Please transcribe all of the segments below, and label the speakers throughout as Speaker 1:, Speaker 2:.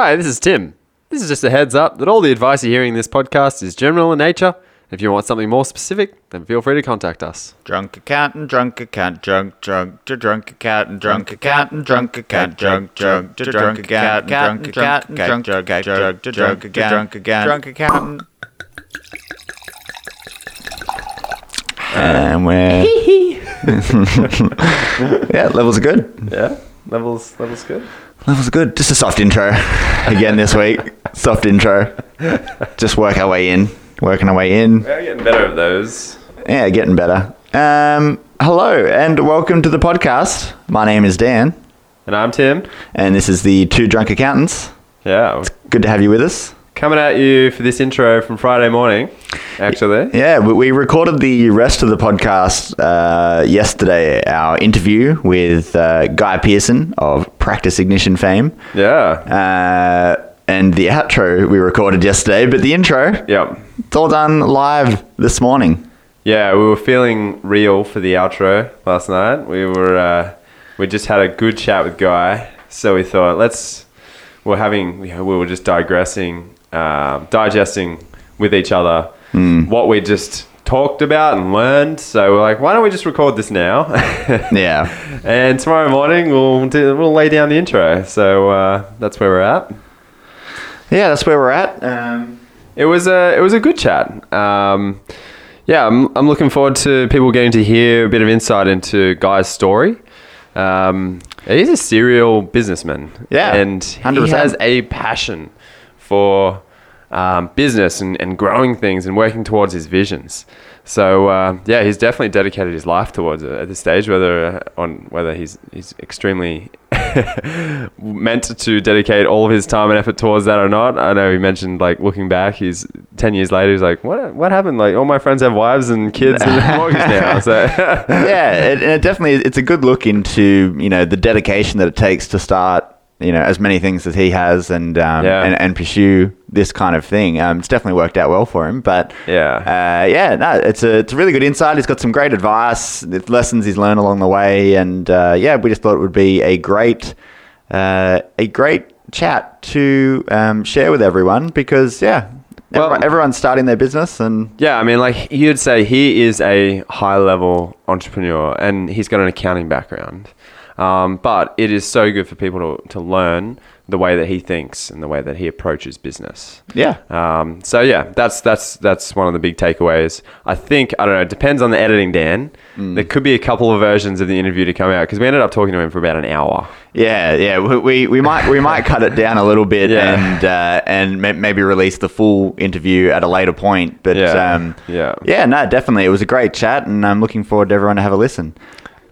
Speaker 1: Hi, this is Tim. This is just a heads up that all the advice you're hearing in this podcast is general in nature. If you want something more specific, then feel free to contact us.
Speaker 2: Drunk accountant, drunk accountant, drunk, drunk, to drunk accountant, drunk accountant, drunk accountant, drunk, drunk, to drunk accountant, drunk accountant, drunk, drunk, drunk, to drunk accountant, drunk accountant, drunk accountant. And we're yeah, levels are good.
Speaker 1: Yeah, levels levels good.
Speaker 2: Levels was good. Just a soft intro again this week. Soft intro. Just work our way in. Working our way in.
Speaker 1: We're getting better at those.
Speaker 2: Yeah, getting better. Um, hello and welcome to the podcast. My name is Dan,
Speaker 1: And I'm Tim.
Speaker 2: and this is the Two Drunk Accountants.
Speaker 1: Yeah,
Speaker 2: Good to have you with us.
Speaker 1: Coming at you for this intro from Friday morning. Actually,
Speaker 2: Yeah, we, we recorded the rest of the podcast uh, yesterday. Our interview with uh, Guy Pearson of Practice Ignition fame,
Speaker 1: yeah,
Speaker 2: uh, and the outro we recorded yesterday. But the intro,
Speaker 1: yep.
Speaker 2: it's all done live this morning.
Speaker 1: Yeah, we were feeling real for the outro last night. We were uh, we just had a good chat with Guy, so we thought let's we're having we were just digressing, um, digesting with each other what we just talked about and learned. So we're like, why don't we just record this now?
Speaker 2: Yeah,
Speaker 1: and tomorrow morning we'll do, we'll lay down the intro. So uh, that's where we're at.
Speaker 2: yeah, that's where we're at. Um,
Speaker 1: It was a it was a good chat. Um, yeah, I'm, I'm looking forward to people getting to hear a bit of insight into Guy's story. Um, he's a serial businessman.
Speaker 2: Yeah,
Speaker 1: and he
Speaker 2: 100%.
Speaker 1: has a passion for um, business and, and growing things and working towards his visions. So uh, yeah, he's definitely dedicated his life towards it at this stage. Whether uh, on whether he's he's extremely meant to dedicate all of his time and effort towards that or not. I know he mentioned like looking back, he's ten years later. He's like, what what happened? Like all my friends have wives and kids and mortgage now. So
Speaker 2: yeah, it, and it definitely it's a good look into you know the dedication that it takes to start you know as many things as he has and um,
Speaker 1: Yeah.
Speaker 2: and, and pursue this kind of thing. Um, it's definitely worked out well for him. But
Speaker 1: Yeah.
Speaker 2: uh, yeah, no, it's a it's a really good insight. He's got some great advice, lessons he's learned along the way, and uh, yeah, we just thought it would be a great uh, a great chat to um, share with everyone because yeah.
Speaker 1: Well-
Speaker 2: everyone, everyone's starting their business and
Speaker 1: Yeah, I mean, like you'd say, he is a high level entrepreneur and he's got an accounting background. Um, but it is so good for people to, to learn the way that he thinks and the way that he approaches business.
Speaker 2: yeah.
Speaker 1: Um, so yeah, that's that's that's one of the big takeaways. I think I don't know. It depends on the editing, Dan. There could be a couple of versions of the interview to come out because we ended up talking to him for about an hour.
Speaker 2: Yeah, yeah, we, we, we might we might cut it down a little bit
Speaker 1: Yeah.
Speaker 2: and uh, and ma- maybe release the full interview at a later point. But
Speaker 1: Yeah,
Speaker 2: um,
Speaker 1: yeah.
Speaker 2: yeah, no, definitely, it was a great chat, and I'm looking forward to everyone to have a listen.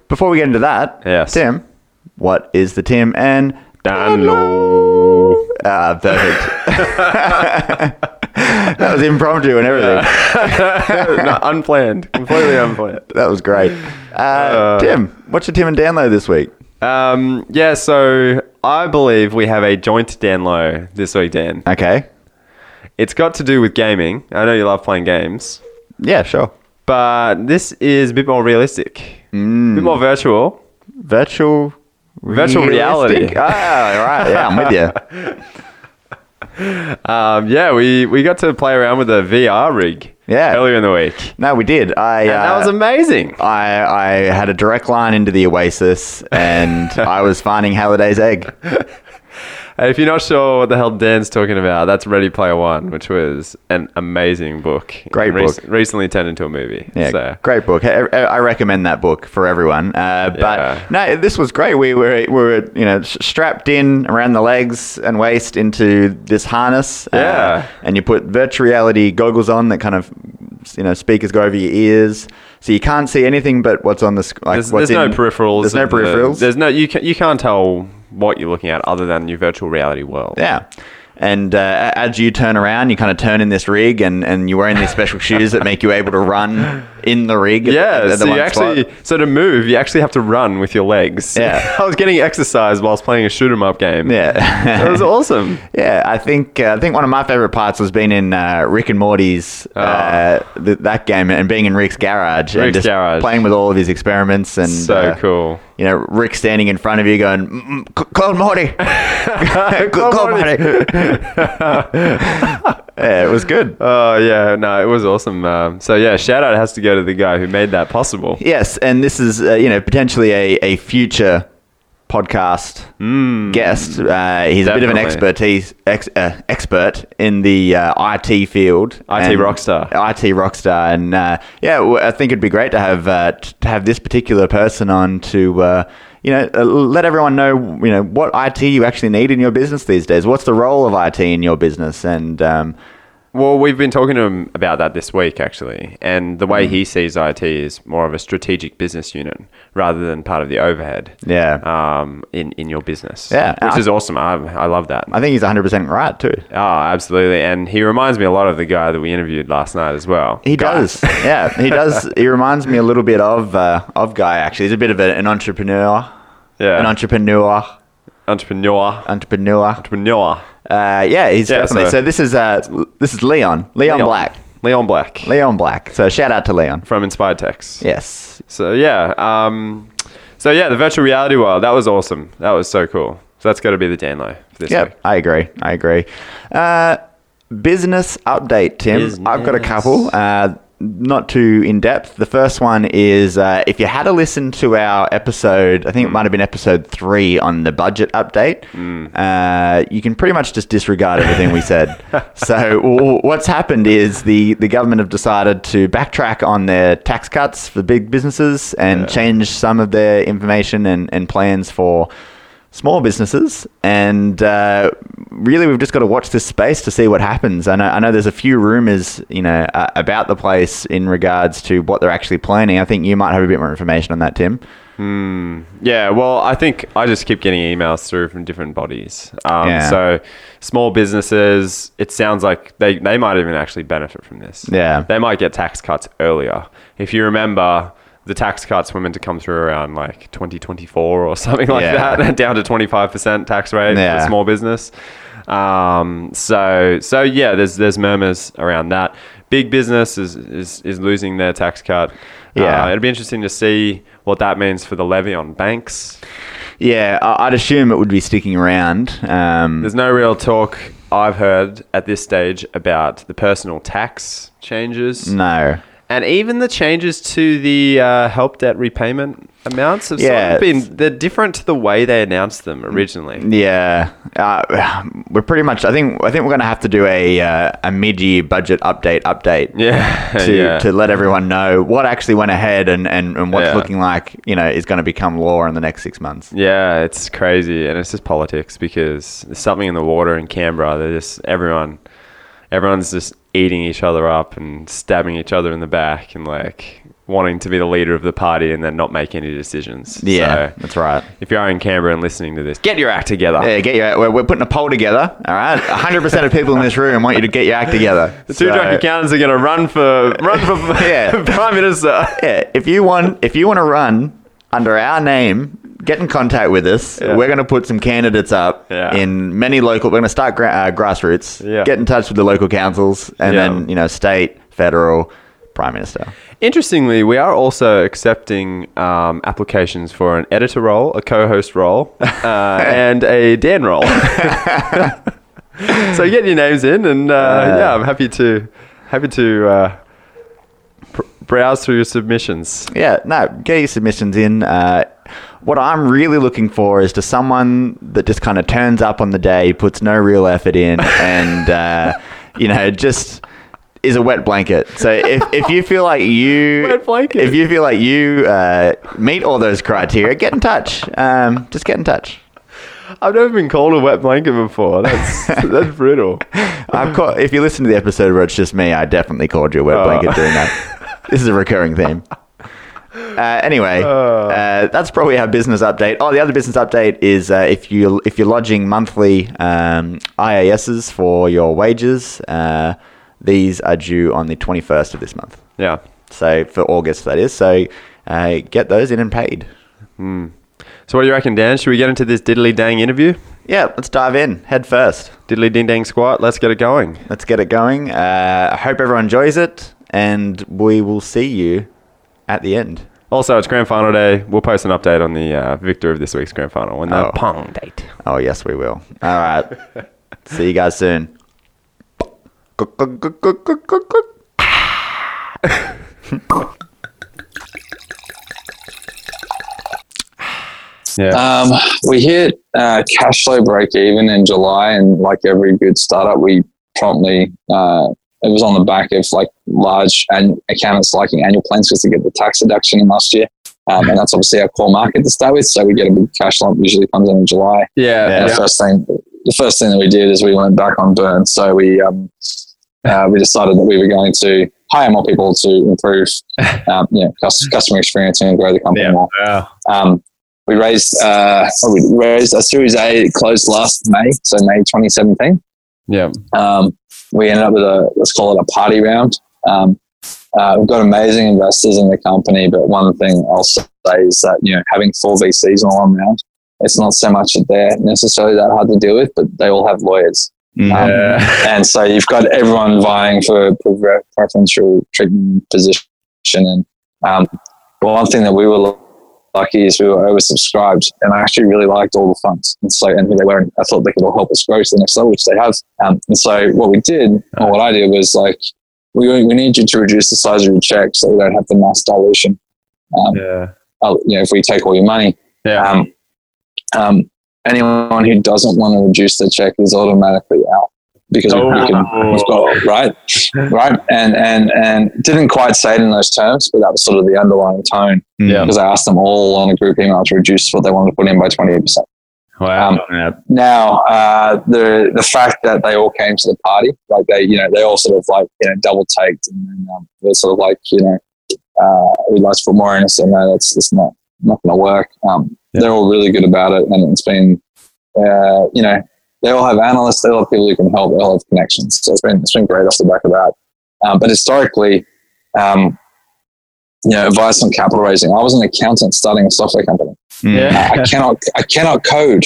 Speaker 2: Before we get into that,
Speaker 1: Yes.
Speaker 2: Tim, what is the Tim and
Speaker 1: Download.
Speaker 2: Ah, perfect. that was impromptu and everything.
Speaker 1: no, unplanned, completely unplanned.
Speaker 2: That was great. Uh, Tim, what's your Tim and download this week?
Speaker 1: Um, yeah, so I believe we have a joint download this week, Dan.
Speaker 2: Okay.
Speaker 1: It's got to do with gaming. I know you love playing games,
Speaker 2: Yeah, sure.
Speaker 1: but this is a bit more realistic, a bit more virtual.
Speaker 2: Virtual
Speaker 1: Virtual reality.
Speaker 2: Ah, right. Yeah, I'm with you.
Speaker 1: Um, yeah, we, we got to play around with a VR rig
Speaker 2: Yeah.
Speaker 1: earlier in the week.
Speaker 2: No, we did. I
Speaker 1: And
Speaker 2: uh,
Speaker 1: that was amazing.
Speaker 2: I I had a direct line into the Oasis, and I was finding Halliday's egg.
Speaker 1: If you're not sure what the hell Dan's talking about, that's Ready Player One, which was an amazing book.
Speaker 2: Great
Speaker 1: Rec-
Speaker 2: book.
Speaker 1: Recently turned into a movie.
Speaker 2: Yeah,
Speaker 1: So,
Speaker 2: great book. I, I recommend that book for everyone. Uh, but
Speaker 1: Yeah.
Speaker 2: no, this was great. We were we were you know strapped in around the legs and waist into this harness. uh,
Speaker 1: Yeah.
Speaker 2: and you put virtual reality goggles on that kind of you know speakers go over your ears, so you can't see anything but what's on the sc- like
Speaker 1: there's,
Speaker 2: what's
Speaker 1: there's no peripherals.
Speaker 2: There's no
Speaker 1: of the-
Speaker 2: peripherals.
Speaker 1: there's no you can you can't tell what you're looking at other than your virtual reality world.
Speaker 2: Yeah. And uh, as you turn around, you kind of turn in this rig, and, and you're wearing these special shoes that make you able to run in the rig.
Speaker 1: Yeah,
Speaker 2: at the
Speaker 1: so you actually
Speaker 2: spot.
Speaker 1: so to move, you actually have to run with your legs.
Speaker 2: Yeah.
Speaker 1: I was getting exercise whilst playing a shoot 'em up game.
Speaker 2: Yeah,
Speaker 1: it was awesome.
Speaker 2: yeah. I think uh, I think one of my favorite parts was being in uh, Rick and Morty's uh, th- that game and being in Rick's garage and
Speaker 1: Oh. Rick's
Speaker 2: just
Speaker 1: garage.
Speaker 2: playing with all of his experiments and
Speaker 1: So
Speaker 2: uh,
Speaker 1: cool.
Speaker 2: You know, Rick standing in front of you going, "Mm, mm, C- Claude Morty. Claude
Speaker 1: Claude
Speaker 2: Morty. yeah, it was good.
Speaker 1: Oh yeah, no, it was awesome. Um, so yeah, shout out has to go to the guy who made that possible.
Speaker 2: Yes, and this is, uh, you know, potentially a, a future podcast guest. Uh, he's a bit of an. Expertise ex, uh, expert in the uh, IT field,
Speaker 1: IT rockstar.
Speaker 2: IT rockstar, and uh, yeah, I think it'd be great to have uh, t- to have this particular person on to. Uh, you know, let everyone know, you know, what IT you actually need in your business these days. What's the role of IT in your business? And um,
Speaker 1: Well, we've been talking to him about that this week, actually. And the
Speaker 2: Mm.
Speaker 1: way he sees IT is more of a strategic business unit rather than part of the overhead.
Speaker 2: Yeah.
Speaker 1: Um, in in your business.
Speaker 2: Yeah,
Speaker 1: Which
Speaker 2: I-
Speaker 1: is awesome. I I love that.
Speaker 2: I think he's 100% right too.
Speaker 1: Oh, absolutely. And he reminds me a lot of the guy that we interviewed last night as well.
Speaker 2: He
Speaker 1: Guy.
Speaker 2: does. yeah, he does. He reminds me a little bit of uh, of Guy. Actually, he's a bit of a, an entrepreneur.
Speaker 1: Yeah.
Speaker 2: An entrepreneur.
Speaker 1: Entrepreneur.
Speaker 2: Entrepreneur.
Speaker 1: Entrepreneur.
Speaker 2: Uh, yeah, he's
Speaker 1: Yeah,
Speaker 2: definitely. So,
Speaker 1: so-
Speaker 2: this is uh, this is Leon. Leon, Black.
Speaker 1: Leon Black.
Speaker 2: Leon Black. So shout out to Leon.
Speaker 1: From Inspired Text.
Speaker 2: Yes.
Speaker 1: So yeah, um, so yeah, the virtual reality world that was awesome. That was so cool. So that's got to be the Danlo for this
Speaker 2: Yep. I agree. I agree. Uh, business update, Tim. I've got a
Speaker 1: Business.
Speaker 2: couple. Uh, not too in depth. The first one is uh, if you had a listen to our episode, I think it might have been episode three on the budget update, uh, you can pretty much just disregard everything we said. so w- what's happened is the, the government have decided to backtrack on their tax cuts for big businesses and change some of their information and, and plans for small businesses, and uh, really we've just got to watch this space to see what happens. I know, I know there's a few rumors, you know, uh, about the place in regards to what they're actually planning. I think you might have a bit more information on that, Tim.
Speaker 1: Yeah, well, I think I just keep getting emails through from different bodies. Um,
Speaker 2: Yeah.
Speaker 1: So small businesses, it sounds like they, they might even actually benefit from this.
Speaker 2: Yeah.
Speaker 1: They might get tax cuts earlier. If you remember, the tax cuts were meant to come through around like 2024 or something like
Speaker 2: Yeah.
Speaker 1: that, down to 25% tax rate
Speaker 2: Yeah.
Speaker 1: for small business. Um, so, so yeah, there's there's murmurs around that. Big business is, is, is losing their tax cut.
Speaker 2: Yeah.
Speaker 1: Uh, it'd be interesting to see what that means for the levy on banks.
Speaker 2: Yeah, I'd assume it would be sticking around. Um,
Speaker 1: There's no real talk I've heard at this stage about the personal tax changes.
Speaker 2: no.
Speaker 1: And even the changes to the uh, help debt repayment amounts have
Speaker 2: Yeah,
Speaker 1: been they're different to the way they announced them originally.
Speaker 2: Yeah, uh, we're pretty much. I think. I think we're going to have to do a uh, a mid year budget update. Update.
Speaker 1: Yeah,
Speaker 2: To,
Speaker 1: yeah.
Speaker 2: to let everyone know what actually went ahead and, and, and what's
Speaker 1: Yeah.
Speaker 2: looking like, you know, is going to become law in the next six months.
Speaker 1: Yeah, it's crazy, and it's just politics because there's something in the water in Canberra. They're just everyone, everyone's just eating each other up and stabbing each other in the back and like wanting to be the leader of the party and then not make any decisions.
Speaker 2: Yeah,
Speaker 1: So,
Speaker 2: that's right.
Speaker 1: if you are in Canberra and listening to this, get your act together.
Speaker 2: Yeah, get your. We're, we're putting a poll together. All right, 100 percent of people in this room want you to get your act together.
Speaker 1: The two drunk accountants are going to run for run for
Speaker 2: Yeah.
Speaker 1: prime minister.
Speaker 2: Yeah, if you want, if you want to run under our name, get in contact with us.
Speaker 1: Yeah.
Speaker 2: We're going to put some candidates up
Speaker 1: Yeah.
Speaker 2: in many local. We're going to start gra- uh, grassroots.
Speaker 1: Yeah.
Speaker 2: Get in touch with the local councils, and then you know, state, federal, prime minister.
Speaker 1: Interestingly, we are also accepting um, applications for an editor role, a co-host role, uh, and a Dan role. so get your names in, and uh, yeah, I'm happy to happy to uh, browse through your submissions.
Speaker 2: Yeah, no, get your submissions in. Uh, what I'm really looking for is to someone that just kind of turns up on the day, puts no real effort in, and uh, you know, just is a wet blanket. So if, if you feel like you
Speaker 1: Wet blanket.
Speaker 2: if you feel like you uh, meet all those criteria, get in touch. Um, just get in touch.
Speaker 1: I've never been called a wet blanket before. That's that's brutal.
Speaker 2: I've caught, if you listen to the episode where it's just me, I definitely called you a wet
Speaker 1: Oh.
Speaker 2: blanket during that. This is a recurring theme. Uh, anyway, uh, that's probably our business update. Oh, the other business update is uh, if you if you're lodging monthly um, IASs for your wages, uh, these are due on the 21st of this month.
Speaker 1: Yeah.
Speaker 2: So for August, that is. So uh, get those in and paid.
Speaker 1: So what do you reckon, Dan? Should we get into this diddly dang interview?
Speaker 2: Yeah, let's dive in head first.
Speaker 1: Diddly ding dang squat. Let's get it going.
Speaker 2: Let's get it going. Uh, I hope everyone enjoys it, and we will see you at the end.
Speaker 1: Also, it's grand final day. We'll post an update on the uh, victor of this week's grand final when the
Speaker 2: Oh.
Speaker 1: pong date.
Speaker 2: Oh, yes, we will. All right. See you guys soon.
Speaker 1: Yeah.
Speaker 3: Um, we hit uh, cash flow break even in July, and like every good startup, we promptly uh, it was on the back of like large and accountants liking annual plans just to get the tax deduction in last year, um, and that's obviously our core market to start with. So we get a big cash lump usually comes in in July.
Speaker 1: yeah.
Speaker 2: Yeah.
Speaker 3: The first thing, the first thing that we did is we went back on burn. So we um, uh, we decided that we were going to hire more people to improve, um, you know, customer experience and grow the company
Speaker 1: Yeah.
Speaker 3: more.
Speaker 1: Wow.
Speaker 3: Um, we raised uh, we raised a Series A closed last May, so May 2017.
Speaker 1: Yeah.
Speaker 3: Um, we ended up with a let's call it a party round. Um, uh, we've got amazing investors in the company, but one thing I'll say is that you know having four VCs in one round, it's not so much that they're necessarily that hard to deal with, but they all have lawyers. Um, and so you've got everyone vying for pre- preferential treatment position. And um, one thing that we were lucky is we were oversubscribed, and I actually really liked all the funds. And so, and who they were, and I thought they could all help us grow to the next level, which they have. Um, and so, what we did, or what I did, was like, we, we need you to reduce the size of your check so we don't have the mass dilution. Um,
Speaker 1: Yeah.
Speaker 3: uh, you know, if we take all your money,
Speaker 1: Yeah.
Speaker 3: um, um, anyone who doesn't want to reduce the check is automatically out because we- we can,
Speaker 1: Oh.
Speaker 3: we've got right, right, and and and didn't quite say it in those terms, but that was sort of the underlying tone
Speaker 1: Yeah.
Speaker 3: because I asked them all on a group email to reduce what they wanted to put in by twenty percent.
Speaker 1: Wow.
Speaker 3: Um,
Speaker 1: yeah.
Speaker 3: Now, uh, the the fact that they all came to the party, like they, you know, they all sort of like you know double taked and, and um, they're sort of like you know, uh, we'd like to put more in it. So no, that's that's not not going to work. Um,
Speaker 1: Yeah.
Speaker 3: They're all really good about it, and it's been, uh, you know, they all have analysts, they all have people who can help, they all have connections. So it's been it's been great off the back of that. Um, but historically, um, you know, advice on capital raising. I was an accountant starting a software company.
Speaker 1: Yeah.
Speaker 3: I cannot I cannot code.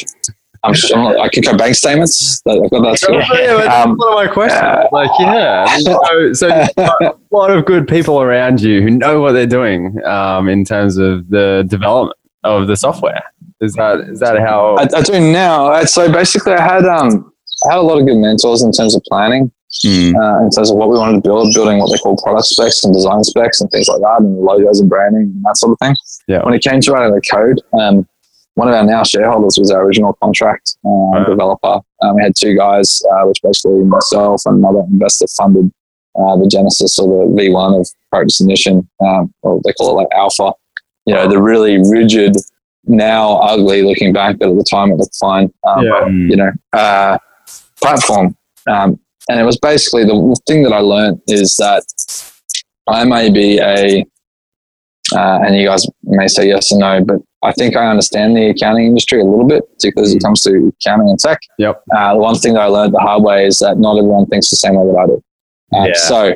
Speaker 3: I'm, sure I'm not, I can code bank statements. I've got that skill.
Speaker 1: yeah, that's
Speaker 3: Um,
Speaker 1: one of my questions.
Speaker 3: uh,
Speaker 1: like, yeah. So, so you've got a lot of good people around you who know what they're doing um, in terms of the development of the software. Is that is that how?
Speaker 3: I, I do now. So basically, I had um I had a lot of good mentors in terms of planning,
Speaker 2: Mm.
Speaker 3: uh, in terms of what we wanted to build, building what they call product specs and design specs and things like that, and logos and branding and that sort of thing.
Speaker 1: Yeah.
Speaker 3: When it came to writing the code, um, one of our now shareholders was our original contract uh,
Speaker 1: Wow.
Speaker 3: developer. Um, we had two guys, uh, which basically myself and another investor funded uh, the genesis or the V1 of Practice Ignition, um, or they call it like Alpha. You know, the really rigid, now ugly looking back, but at the time it looked fine. Um,
Speaker 1: Yeah.
Speaker 3: You know, uh, platform. Um, and it was basically the thing that I learned is that I may be a, uh, and you guys may say yes or no, but I think I understand the accounting industry a little bit, particularly as it comes to accounting and tech.
Speaker 1: Yep.
Speaker 3: Uh, the one thing that I learned the hard way is that not everyone thinks the same way that I do. Um,
Speaker 1: Yeah.
Speaker 3: So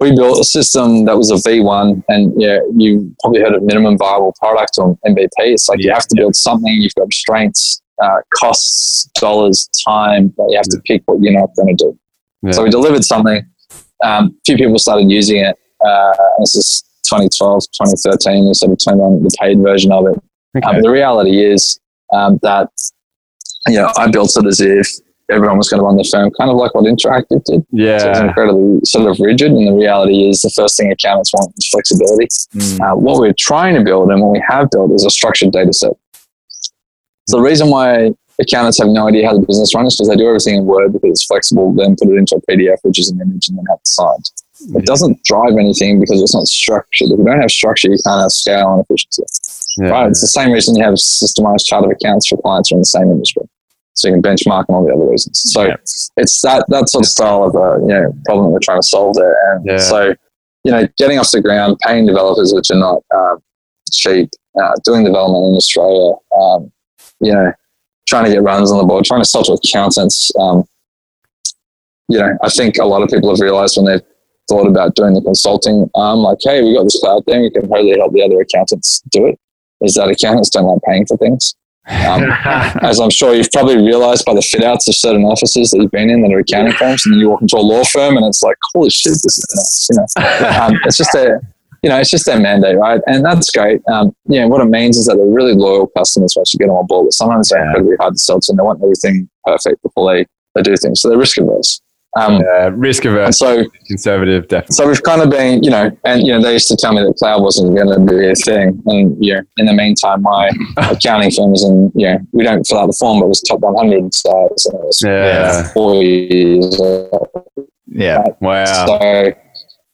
Speaker 3: we built a system that was a V1, and yeah, you probably heard of minimum viable product or MVP. It's like you have to build something. You've got restraints, uh, costs, dollars, time. That you have to pick what you're not going to do.
Speaker 1: Yeah.
Speaker 3: So we delivered something. Um, a few people started using it. Uh, this is 2012, 2013. We sort of turned on the paid version of it.
Speaker 1: Okay.
Speaker 3: Um, the reality is um, that you know I built it as if everyone was going to run the firm, kind of like what Interactive did. So it's
Speaker 1: yeah.
Speaker 3: incredibly sort of rigid. And the reality is, the first thing accountants want is flexibility.
Speaker 2: Mm.
Speaker 3: Uh, what we're trying to build and what we have built is a structured data set. So the reason why accountants have no idea how the business runs is because they do everything in Word because it's flexible, then put it into a PDF, which is an image, and then have it signed. It doesn't drive anything because it's not structured. If you don't have structure, you can't have scale and efficiency.
Speaker 1: Yeah.
Speaker 3: Right? It's the same reason you have systemized chart of accounts for clients who are in the same industry. So you can benchmark and all the other reasons. So
Speaker 1: Yeah.
Speaker 3: it's that that sort of style of uh, you know problem that we're trying to solve there. And
Speaker 1: Yeah.
Speaker 3: so you know, getting off the ground, paying developers, which are not um, cheap, uh, doing development in Australia, um, you know, trying to get runs on the board, trying to sell to accountants. Um, you know, I think a lot of people have realized when they've thought about doing the consulting, um, like, hey, we got this cloud thing, we can probably help the other accountants do it. Is that accountants don't like paying for things. Um, as I'm sure you've probably realized by the fit outs of certain offices that you've been in that are accounting firms, and then you walk into a law firm and it's like, holy shit, this is nuts. You know, um, it's just a, you know, it's just their mandate, right? And that's great. Um, you know, what it means is that they're really loyal customers who actually get them on board, but sometimes they're
Speaker 1: Yeah.
Speaker 3: incredibly hard to sell to and they want everything perfect before they, they do things. So they're risk averse. Um,
Speaker 1: Uh, risk averse,
Speaker 3: so,
Speaker 1: conservative, definitely.
Speaker 3: so we've kind of been, you know, and you know, they used to tell me that cloud wasn't going to be a thing, and you know, in the meantime, my accounting firm was in, you know, we don't fill out the form, but it was top 100 in size, and it was
Speaker 1: Yeah.
Speaker 3: four years.
Speaker 2: Yeah.
Speaker 1: Wow.
Speaker 3: So,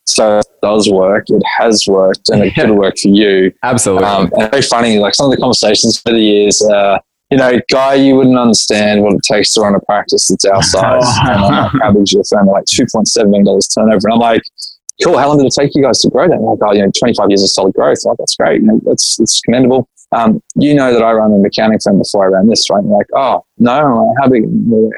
Speaker 3: so it does work. It has worked, and it
Speaker 1: Yeah.
Speaker 3: could work for you.
Speaker 1: Absolutely.
Speaker 3: Um, and very funny, like some of the conversations for the years, uh, you know, guy, you wouldn't understand what it takes to run a practice that's our size. and I'm like, how big is your firm? Like $2.7 million turnover. And I'm like, cool, how long did it take you guys to grow that? And I'm like, oh, you know, 25 years of solid growth. I'm like, that's great. You know, that's, it's commendable. Um, you know that I run an accounting firm before I ran this, right? And you're like, oh, no, how big,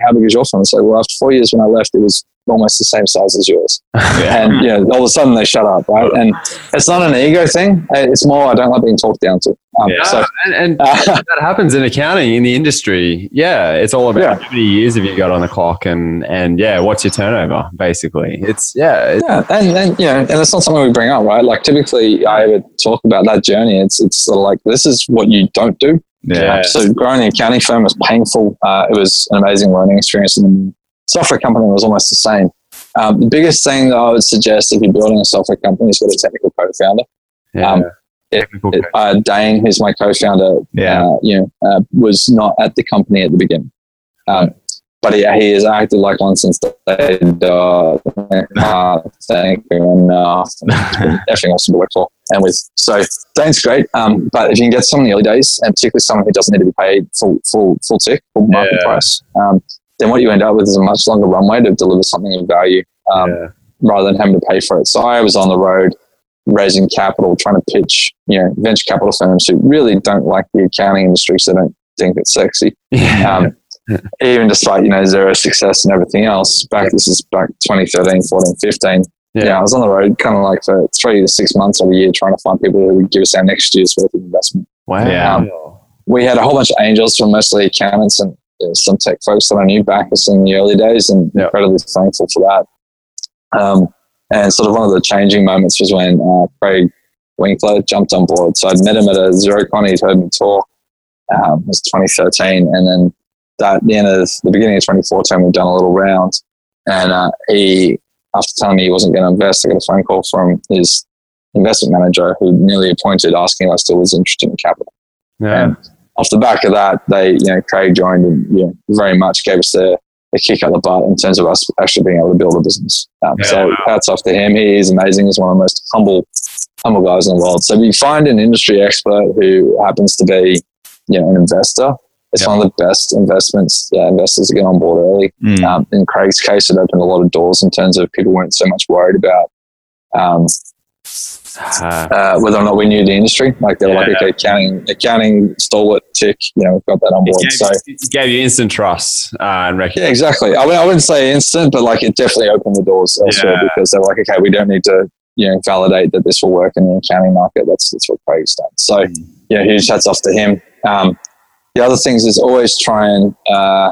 Speaker 3: how big is your firm? So, well, after four years when I left, it was almost the same size as yours. And, you know, all of a sudden they shut up, right? And it's not an ego thing. It's more, I don't like being talked down to. Um,
Speaker 1: Yeah,
Speaker 3: So,
Speaker 1: and, and
Speaker 3: uh,
Speaker 1: that happens in accounting in the industry. Yeah, it's all about
Speaker 3: Yeah.
Speaker 1: how many years have you got on the clock, and and yeah, what's your turnover? Basically, it's yeah, it's,
Speaker 3: Yeah, and, and you know, and it's not something we bring up, right? Like typically, I ever talk about that journey. It's it's sort of like this is what you don't do.
Speaker 1: yeah,
Speaker 3: Um, so growing the accounting firm was painful. Uh, it was an amazing learning experience, and the software company was almost the same. Um, the biggest thing that I would suggest if you're building a software company is get a technical co-founder.
Speaker 1: yeah.
Speaker 3: um,
Speaker 1: Technical
Speaker 3: It- uh, Dane, who's my co-founder,
Speaker 2: Yeah.
Speaker 3: uh, you know, uh, was not at the company at the beginning. Um, but he, he has acted like one since day dot. Uh, thank you enough. Effing awesome to work for. And with so Dane's great. Um, but if you can get someone in the early days, and particularly someone who doesn't need to be paid full full full tick, full market
Speaker 1: Yeah.
Speaker 3: price, um, then what you end up with is a much longer runway to deliver something of value um,
Speaker 1: yeah.
Speaker 3: rather than having to pay for it. So I was on the road raising capital, trying to pitch, you know, venture capital firms who really don't like the accounting industry, so they don't think it's sexy.
Speaker 1: yeah.
Speaker 3: Um, even despite, you know, Xero success and everything else. Back, this is back 2013, 14, 15.
Speaker 1: Yeah.
Speaker 3: Yeah. I was on the road kind of like for three to six months of a year trying to find people who would give us our next year's worth of investment.
Speaker 1: wow.
Speaker 2: Yeah.
Speaker 3: We had a whole bunch of angels from mostly accountants and some tech folks that I knew back us in the early days and
Speaker 1: Yeah.
Speaker 3: incredibly thankful for that. Um, and sort of one of the changing moments was when uh, Craig Winkler jumped on board. So I'd met him at a Xerocon. He'd heard me talk. Um, it was 2013. And then that, at the end of the beginning of 2014, we'd done a little round. And uh, he, after telling me he wasn't going to invest, I got a phone call from his investment manager who nearly appointed asking if I still was interested in capital.
Speaker 1: Yeah.
Speaker 3: And off the back of that, they, you know, Craig joined and you know, very much gave us the, the kick up the butt in terms of us actually being able to build a business. Um,
Speaker 1: Yeah.
Speaker 3: So hats off to him. He is amazing. He's one of the most humble, humble guys in the world. So if you find an industry expert who happens to be, you know, an investor, it's
Speaker 1: Yeah.
Speaker 3: one of the best investments uh, investors to get on board early.
Speaker 2: Mm.
Speaker 3: Um, in Craig's case, it opened a lot of doors in terms of people weren't so much worried about um,
Speaker 1: Uh,
Speaker 3: uh, whether or not we knew the industry. Like they were like, okay, accounting, accounting stalwart tick, you know, we've got that on board.
Speaker 1: it,
Speaker 3: So
Speaker 1: gave, it gave you instant trust uh, and
Speaker 3: yeah, exactly. I, wouldn't- I wouldn't say instant, but like it definitely opened the doors elsewhere
Speaker 1: Yeah.
Speaker 3: because they were like, okay, we don't need to, you know, validate that this will work in the accounting market. That's that's what Craig's done. So yeah, huge hats off to him. Um, the other things is always try and uh,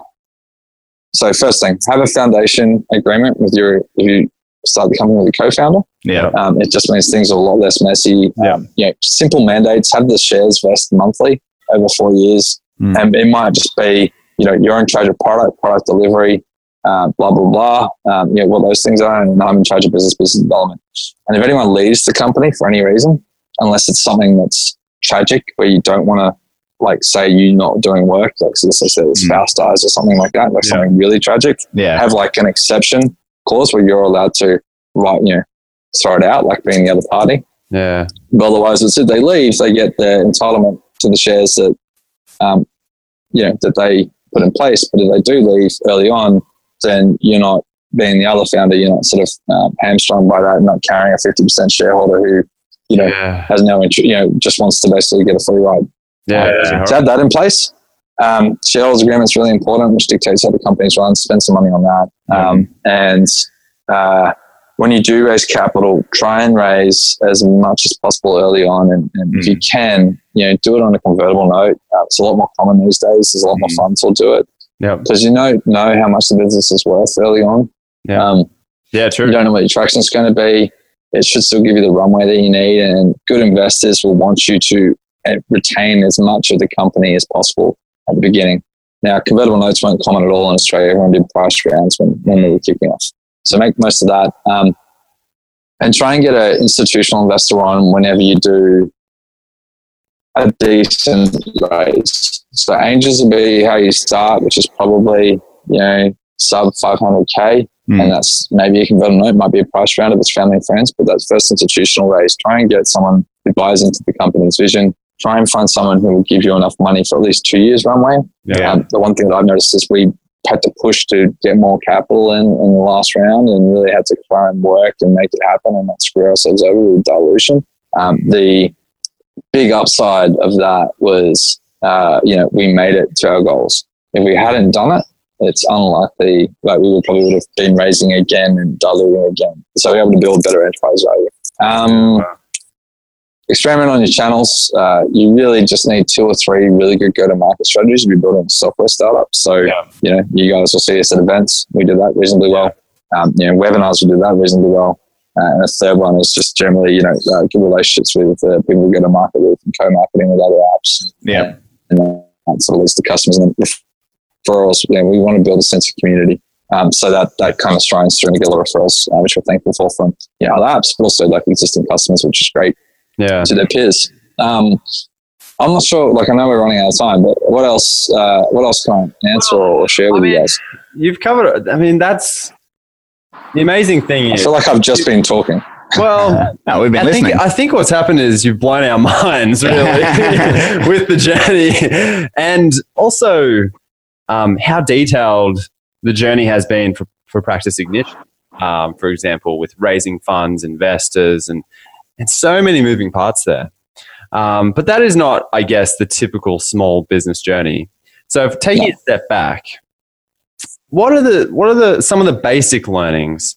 Speaker 3: so first thing, have a foundation agreement with your if you start the company with a co-founder.
Speaker 2: Yeah.
Speaker 3: Um, it just means things are a lot less messy.
Speaker 1: Yeah.
Speaker 3: Um, you know, simple mandates. Have the shares vest monthly over four years,
Speaker 2: Mm.
Speaker 3: and it might just be you know you're in charge of product, product delivery, uh, blah blah blah. Um, you know what those things are, and I'm in charge of business, business development. And if anyone leaves the company for any reason, unless it's something that's tragic where you don't want to like say you're not doing work, like so let's say the
Speaker 2: Mm.
Speaker 3: spouse dies or something like that, like
Speaker 1: Yeah.
Speaker 3: something really tragic,
Speaker 2: Yeah.
Speaker 3: have like an exception clause where you're allowed to write, you know, throw it out, like being the other party.
Speaker 1: Yeah.
Speaker 3: But otherwise, it's if they leave, they get their entitlement to the shares that, um, you know, that they put in place. But if they do leave early on, then you're not being the other founder. You're not sort of um, hamstrung by that, not carrying a fifty percent shareholder who, you know,
Speaker 1: Yeah.
Speaker 3: has no interest. You know, just wants to basically get a free ride.
Speaker 1: Yeah.
Speaker 3: So have that in place. Um, shareholders agreement is really important, which dictates how the company's run. Spend some money on that. Um, and uh, when you do raise capital, try and raise as much as possible early on. And, and if you can, you know, do it on a convertible note. Uh, it's a lot more common these days. There's a lot more
Speaker 2: Mm.
Speaker 3: funds will do it
Speaker 1: Yeah.
Speaker 3: because you know know how much the business is worth early on.
Speaker 1: Yeah.
Speaker 3: Um,
Speaker 1: Yeah.
Speaker 3: you don't know what your traction is going to be. it should still give you the runway that you need. And good investors will want you to uh, retain as much of the company as possible at the beginning. Now, convertible notes weren't common at all in Australia. Everyone did price rounds when, when they were kicking off. So make most of that. Um, and try and get an institutional investor on whenever you do a decent raise. So angels will be how you start, which is probably, you know, sub 500K.
Speaker 2: Mm.
Speaker 3: And that's maybe a convertible note, might be a price round if it's family and friends, but that's first institutional raise. Try and get someone who buys into the company's vision. Try and find someone who will give you enough money for at least two years runway.
Speaker 1: Yeah.
Speaker 3: Um, the one thing that I've noticed is we had to push to get more capital in, in the last round and really had to try and work and make it happen and not screw ourselves over with dilution. Um, the big upside of that was, uh, you know, we made it to our goals. If we hadn't done it, it's unlikely like we would probably would have been raising again and diluting again. So we're able to build better enterprise value. Um, experiment on your channels. Uh, you really just need two or three really good go-to-market strategies if you're building a software startup. So,
Speaker 1: Yeah.
Speaker 3: you know, you guys will see us at events. We did that reasonably well. Um, you know, webinars, we did that reasonably well. Uh, and the third one is just generally, you know, uh, good relationships with uh, people we go to market with and co-marketing with other apps.
Speaker 2: Yeah.
Speaker 3: And that sort of leads to customers and referrals. You know, we want to build a sense of community. Um, so that, that kind of strives through and get a lot of referrals, uh, which we're thankful for from you know, other apps, but also like existing customers, which is great
Speaker 1: Yeah.
Speaker 3: to their peers. Um, I'm not sure. Like I know we're running out of time, but what else? Uh, what else can I answer or share with
Speaker 1: I
Speaker 3: you guys?
Speaker 1: You've covered. I mean, that's the amazing thing
Speaker 3: I
Speaker 1: is.
Speaker 3: feel like I've just been talking.
Speaker 1: Well,
Speaker 2: No, we've been
Speaker 1: I
Speaker 2: listening.
Speaker 1: think I think what's happened is you've blown our minds really with the journey, and also um, how detailed the journey has been for for practice ignition. Um, for example, with raising funds, investors, and and so many moving parts there. Um, but that is not, I guess, the typical small business journey. So, if taking a step back, what are the what are the some of the basic learnings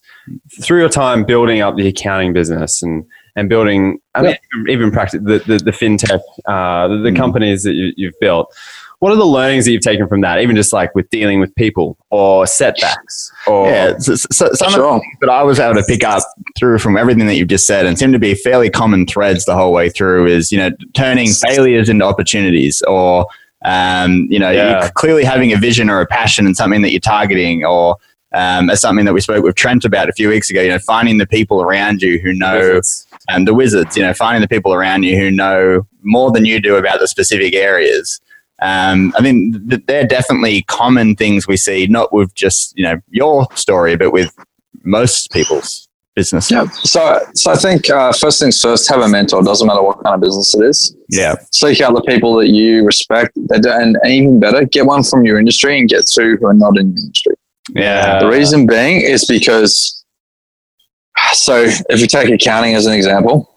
Speaker 1: through your time building up the accounting business and and building I mean even practice the, the, the fintech uh, the, the
Speaker 2: Mm.
Speaker 1: companies that you, you've built what are the learnings that you've taken from that even just like with dealing with people or setbacks or
Speaker 2: yeah, so, so, some of the
Speaker 3: Sure.
Speaker 2: things that I was able to pick up through from everything that you've just said and seem to be fairly common threads the whole way through is, you know, turning failures into opportunities or, um, you know,
Speaker 1: Yeah.
Speaker 2: clearly having a vision or a passion and something that you're targeting or, um, as something that we spoke with Trent about a few weeks ago, you know, finding the people around you who know
Speaker 1: Wizards.
Speaker 2: um, the wizards, you know, finding the people around you who know more than you do about the specific areas. Um, I mean, th- they're definitely common things we see, not with just, you know, your story, but with most people's business.
Speaker 3: Yeah. So, so I think uh, first things first, have a mentor. Doesn't matter what kind of business it is.
Speaker 2: Yeah.
Speaker 3: Seek out the people that you respect, that, and even better, get one from your industry and get two who are not in your industry.
Speaker 1: yeah
Speaker 3: The reason being is because, so if you take accounting as an example,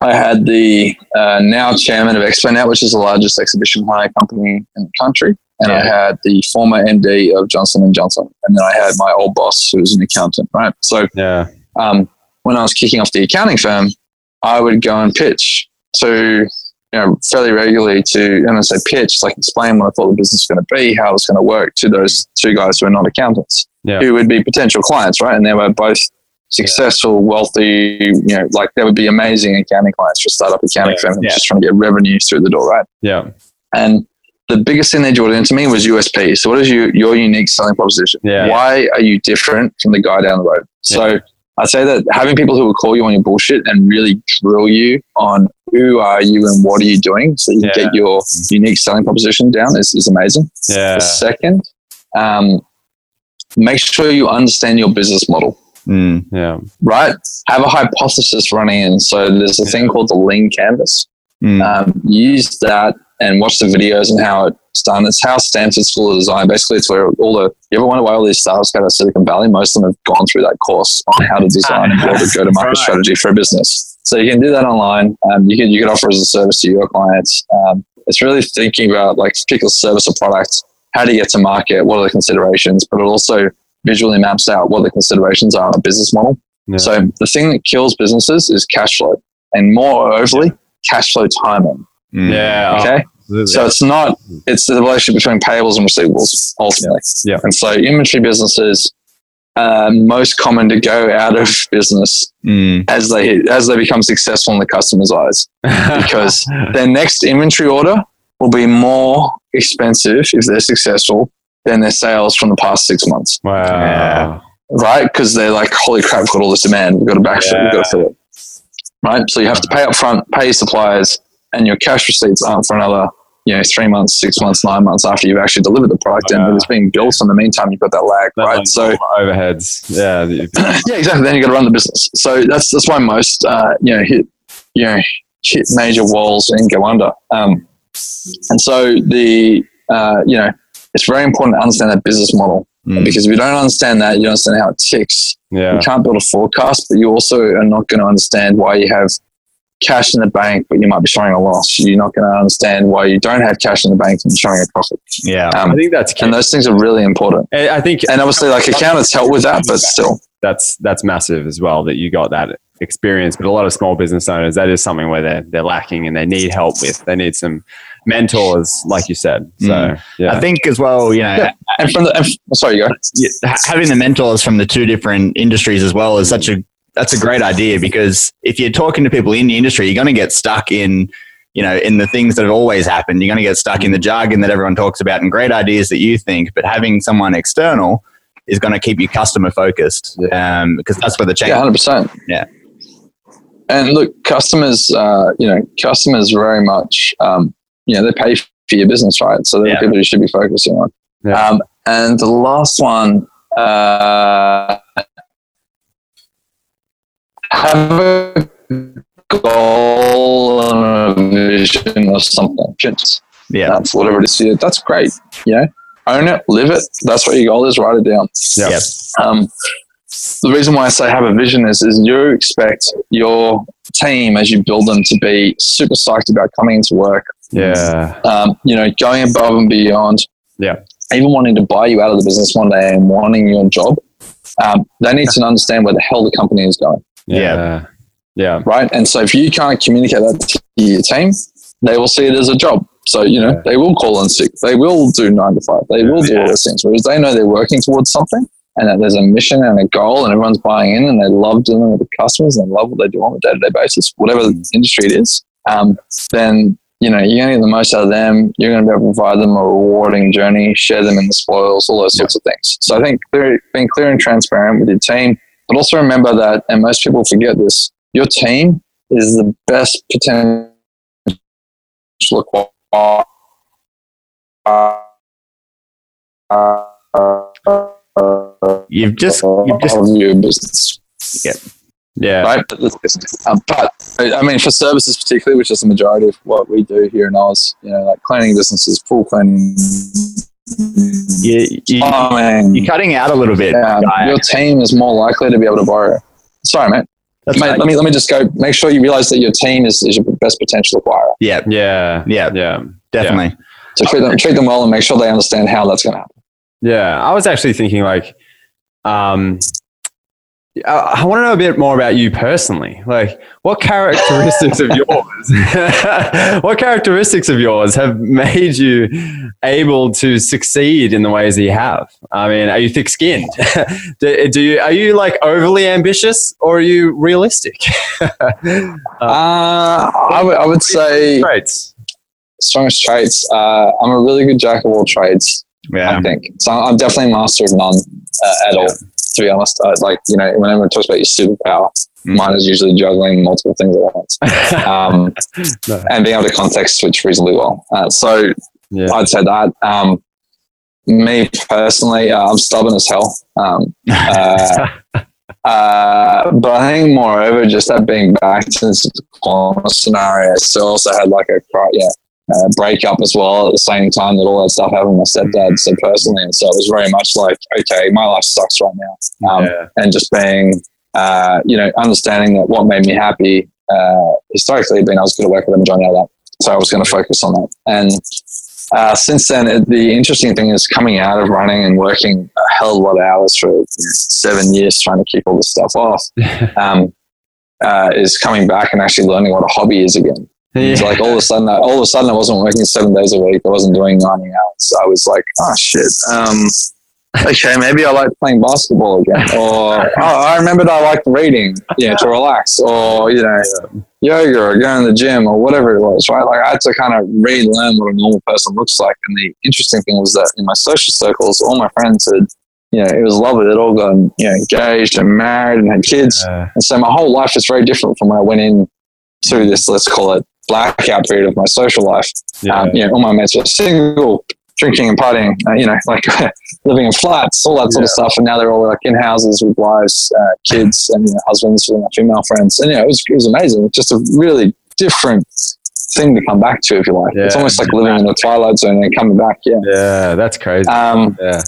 Speaker 3: I had the uh, now chairman of ExpoNet, which is the largest exhibition hire company in the country, and I had the former MD of Johnson and Johnson, and then I had my old boss who was an accountant. Right, so
Speaker 1: yeah
Speaker 3: um, when I was kicking off the accounting firm, I would go and pitch to, you know, fairly regularly to, and I say pitch, like explain what I thought the business was going to be, how it was going to work to those two guys who are not accountants,
Speaker 1: Yeah.
Speaker 3: who would be potential clients, right? And they were both successful, wealthy, you know, like they would be amazing accounting clients for startup accounting
Speaker 1: Yeah.
Speaker 3: firm
Speaker 2: Yeah.
Speaker 3: just trying to get revenue through the door, right?
Speaker 1: yeah
Speaker 3: And the biggest thing they drilled into me was USP. So, what is your, your unique selling proposition?
Speaker 1: Yeah.
Speaker 3: Why are you different from the guy down the road? So, I'd say that having people who will call you on your bullshit and really drill you on who are you and what are you doing so you can
Speaker 1: Yeah.
Speaker 3: get your unique selling proposition down is, is amazing.
Speaker 1: yeah
Speaker 3: The second, um, make sure you understand your business model
Speaker 2: Mm.
Speaker 1: yeah
Speaker 3: right? Have a hypothesis running in. So there's a thing called the lean canvas.
Speaker 2: Mm.
Speaker 3: Um, use that and watch the videos and how it's done. It's how Stanford School of Design. Basically, it's where all the you ever wonder why all these startups go to Silicon Valley? Most of them have gone through that course on how to design and build a go-to-market
Speaker 1: Right.
Speaker 3: strategy for a business. So you can do that online. Um, you can you can offer as a service to your clients. Um, it's really thinking about like particular service or product. How do you get to market? What are the considerations? But it also visually maps out what the considerations are on a business model.
Speaker 1: Yeah.
Speaker 3: So the thing that kills businesses is cash flow, and more overly, cash flow timing.
Speaker 2: Mm.
Speaker 1: yeah
Speaker 3: Okay,
Speaker 1: absolutely.
Speaker 3: so it's not it's the relationship between payables and receivables ultimately.
Speaker 1: Yeah.
Speaker 3: And so inventory businesses, uh, most common to go out of business
Speaker 2: Mm.
Speaker 3: as they as they become successful in the customer's eyes because their next inventory order will be more expensive if they're successful than their sales from the past six months,
Speaker 1: wow.
Speaker 2: Yeah.
Speaker 3: right? Because they're like, holy crap, we've got all this demand, we've got to backfill, we've got to fill it, right? So you have to pay up front, pay your suppliers, and your cash receipts aren't for another, you know, three months, six months, nine months after you've actually delivered the product
Speaker 1: Wow.
Speaker 3: and it's being built. So in the meantime, you've got that lag,
Speaker 1: That,
Speaker 3: right? So
Speaker 1: overheads. Yeah.
Speaker 3: yeah, exactly. Then you've got to run the business. So that's that's why most uh, you know hit you know hit major walls and go under. Um, and so the uh, you know it's very important to understand that business model
Speaker 2: Mm.
Speaker 3: because if you don't understand that, you don't understand how it ticks.
Speaker 1: Yeah.
Speaker 3: You can't build a forecast, but you also are not going to understand why you have cash in the bank, but you might be showing a loss. You're not going to understand why you don't have cash in the bank and showing a profit.
Speaker 2: Yeah.
Speaker 1: I
Speaker 3: Um,
Speaker 1: think that's key.
Speaker 3: and those things are really important.
Speaker 1: I I think
Speaker 3: And obviously, like accountants help with that, but still.
Speaker 1: that's that's massive as well that you got that experience. But a lot of small business owners, that is something where they're they're lacking and they need help with. They need some mentors, like you said. So
Speaker 2: Mm.
Speaker 1: yeah,
Speaker 2: I think as well, you know,
Speaker 3: Yeah. And from the, and, sorry, you go.
Speaker 2: yeah, ha- having the mentors from the two different industries as well is such a that's a great idea because if you're talking to people in the industry, you're going to get stuck in you know in the things that have always happened. You're going to get stuck in the jargon that everyone talks about and great ideas that you think, but having someone external is going to keep you customer focused um, because that's where the change.
Speaker 3: Yeah, hundred percent.
Speaker 2: Yeah.
Speaker 3: And look, customers, uh, you know, customers very much, um, you know, they pay for your business, right? So they're
Speaker 2: Yeah.
Speaker 3: the people you should be focusing on.
Speaker 1: Yeah.
Speaker 3: Um, and the last one, uh, have a goal and a vision or something.
Speaker 2: yeah,
Speaker 3: That's whatever it is. you. That's great. You know, own it, live it. That's what your goal is. Write it down.
Speaker 1: Yeah.
Speaker 3: Um, the reason why I say have a vision is, is you expect your team as you build them to be super psyched about coming into work.
Speaker 1: yeah,
Speaker 3: Um, you know, going above and beyond.
Speaker 1: Yeah.
Speaker 3: Even wanting to buy you out of the business one day and wanting your job. Um, they need to understand where the hell the company is going,
Speaker 1: yeah, yeah,
Speaker 3: right? And so if you can't communicate that to your team, they will see it as a job. So you know
Speaker 1: Yeah.
Speaker 3: they will call in sick. They will do nine to five. They will do
Speaker 2: Yeah.
Speaker 3: all those things. Whereas they know they're working towards something and that there's a mission and a goal and everyone's buying in and they love dealing with the customers and they love what they do on a day to day basis, whatever industry it is. Um, then you know you're going to get the most out of them. You're going to be able to provide them a rewarding journey, share them in the spoils, all those sorts of things. So I think clear, being clear and transparent with your team, but also remember that, and most people forget this: your team is the best potential acquirer
Speaker 2: you've just you've just
Speaker 3: of your business,
Speaker 1: yeah.
Speaker 3: right? Um, but I mean, for services particularly, which is the majority of what we do here in Oz, you know, like cleaning businesses, pool cleaning,
Speaker 2: you, you,
Speaker 3: plumbing,
Speaker 2: you're cutting out a little bit. Guy.
Speaker 3: your team is more likely to be able to borrow. Sorry, mate.
Speaker 2: That's
Speaker 3: mate
Speaker 2: right.
Speaker 3: let me let me just go. Make sure you realize that your team is, is your best potential acquirer.
Speaker 2: yeah,
Speaker 1: Yeah,
Speaker 2: Yeah.
Speaker 1: yeah,
Speaker 2: definitely.
Speaker 3: So treat them treat them well and make sure they understand how that's going to happen.
Speaker 1: yeah. I was actually thinking like, um, I, I want to know a bit more about you personally. Like, what characteristics of yours, what characteristics of yours have made you able to succeed in the ways that you have? I mean, are you thick-skinned? do, do you are you like overly ambitious or are you realistic?
Speaker 3: Uh, I would I would say
Speaker 1: Traits.
Speaker 3: strongest traits. Uh, I'm a really good jack of all trades.
Speaker 2: Yeah,
Speaker 3: I think so. I'm definitely master of none uh, at all. To be honest, uh, like you know, when everyone talks about your superpower,
Speaker 2: Mm.
Speaker 3: mine is usually juggling multiple things at once um,
Speaker 1: No.
Speaker 3: and being able to context switch reasonably well. Uh, so
Speaker 1: Yeah.
Speaker 3: I'd say that. Um, me personally, uh, I'm stubborn as hell. Um, uh, uh, but I think, moreover, just that being back into the corner scenario, so also had like a cry, yeah, uh, breakup as well at the same time that all that stuff happened with my stepdad. So personally, and so it was very much like, okay, my life sucks right now, um,
Speaker 1: yeah.
Speaker 3: and just being, uh, you know, understanding that what made me happy uh, historically had been I was good at work and I'm enjoying out of that. So I was going to focus on that. And uh, since then, it, the interesting thing is coming out of running and working a hell of a lot of hours for seven years trying to keep all this stuff off, um, uh, is coming back and actually learning what a hobby is again. It's like all of a sudden, I, all of a sudden, I wasn't working seven days a week. I wasn't doing ninety hours. I was like, oh shit. Um, okay, maybe I like playing basketball again, or oh, I remembered I liked reading, yeah, to relax, or you know, yoga, or going to the gym, or whatever it was, right? Like I had to kind of relearn what a normal person looks like. And the interesting thing was that in my social circles, all my friends had, you know, it was lovely. They'd all gotten, you know, engaged and married and had kids,
Speaker 1: Yeah.
Speaker 3: and so my whole life is very different from when I went in through this, let's call it blackout period of my social life.
Speaker 1: Yeah.
Speaker 3: Um, you know, all my mates were single, drinking and partying, uh, you know, like living in flats, all that sort of stuff. And now they're all like in houses with wives, uh, kids, and you know, husbands with my female friends. And, you know, it was, it was amazing. Just a really different thing to come back to, if you like. It's almost like living in the twilight zone and coming back. Yeah.
Speaker 1: yeah, that's crazy.
Speaker 3: Um,
Speaker 1: yeah.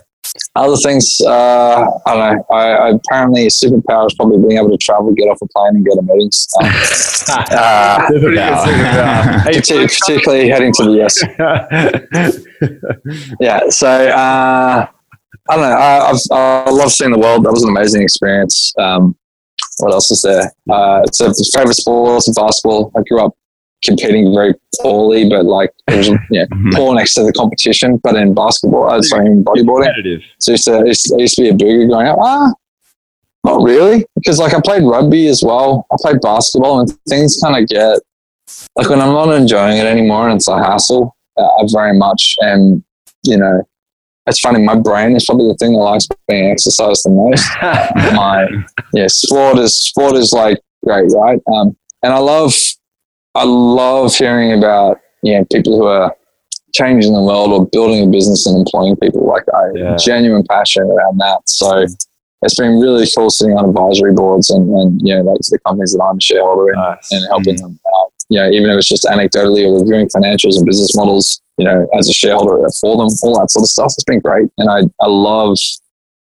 Speaker 3: Other things, uh, I don't know. I, I apparently a superpower is probably being able to travel, get off a plane, and go to meetings. Um, uh,
Speaker 1: superpower. Hey,
Speaker 3: particularly heading to the US. yeah. So uh, I don't know. I, I've, I love seeing the world. That was an amazing experience. Um, what else is there? Uh, so favorite sport was basketball. I grew up competing very poorly, but like it was yeah, poor next to the competition. But in basketball, uh, sorry, in bodyboarding, so I used, to, I used to- I used to be a booger growing up. Ah, not really, because like I played rugby as well. I played basketball, and things kind of get like when I'm not enjoying it anymore, and it's a hassle. Uh, I very much am. You know, it's funny. My brain is probably the thing that likes being exercised the most. my yeah, sport is sport is like great, right? Um, and I love I love hearing about you know people who are changing the world or building a business and employing people. Like I
Speaker 1: Yeah.
Speaker 3: genuine passion around that. So it's been really cool sitting on advisory boards and, and you know like the companies that I'm a shareholder in
Speaker 1: Nice.
Speaker 3: and helping mm. them out. You know, even if it's just anecdotally or reviewing financials and business models, you know, as a shareholder for them, all that sort of stuff. It's been great. And I, I love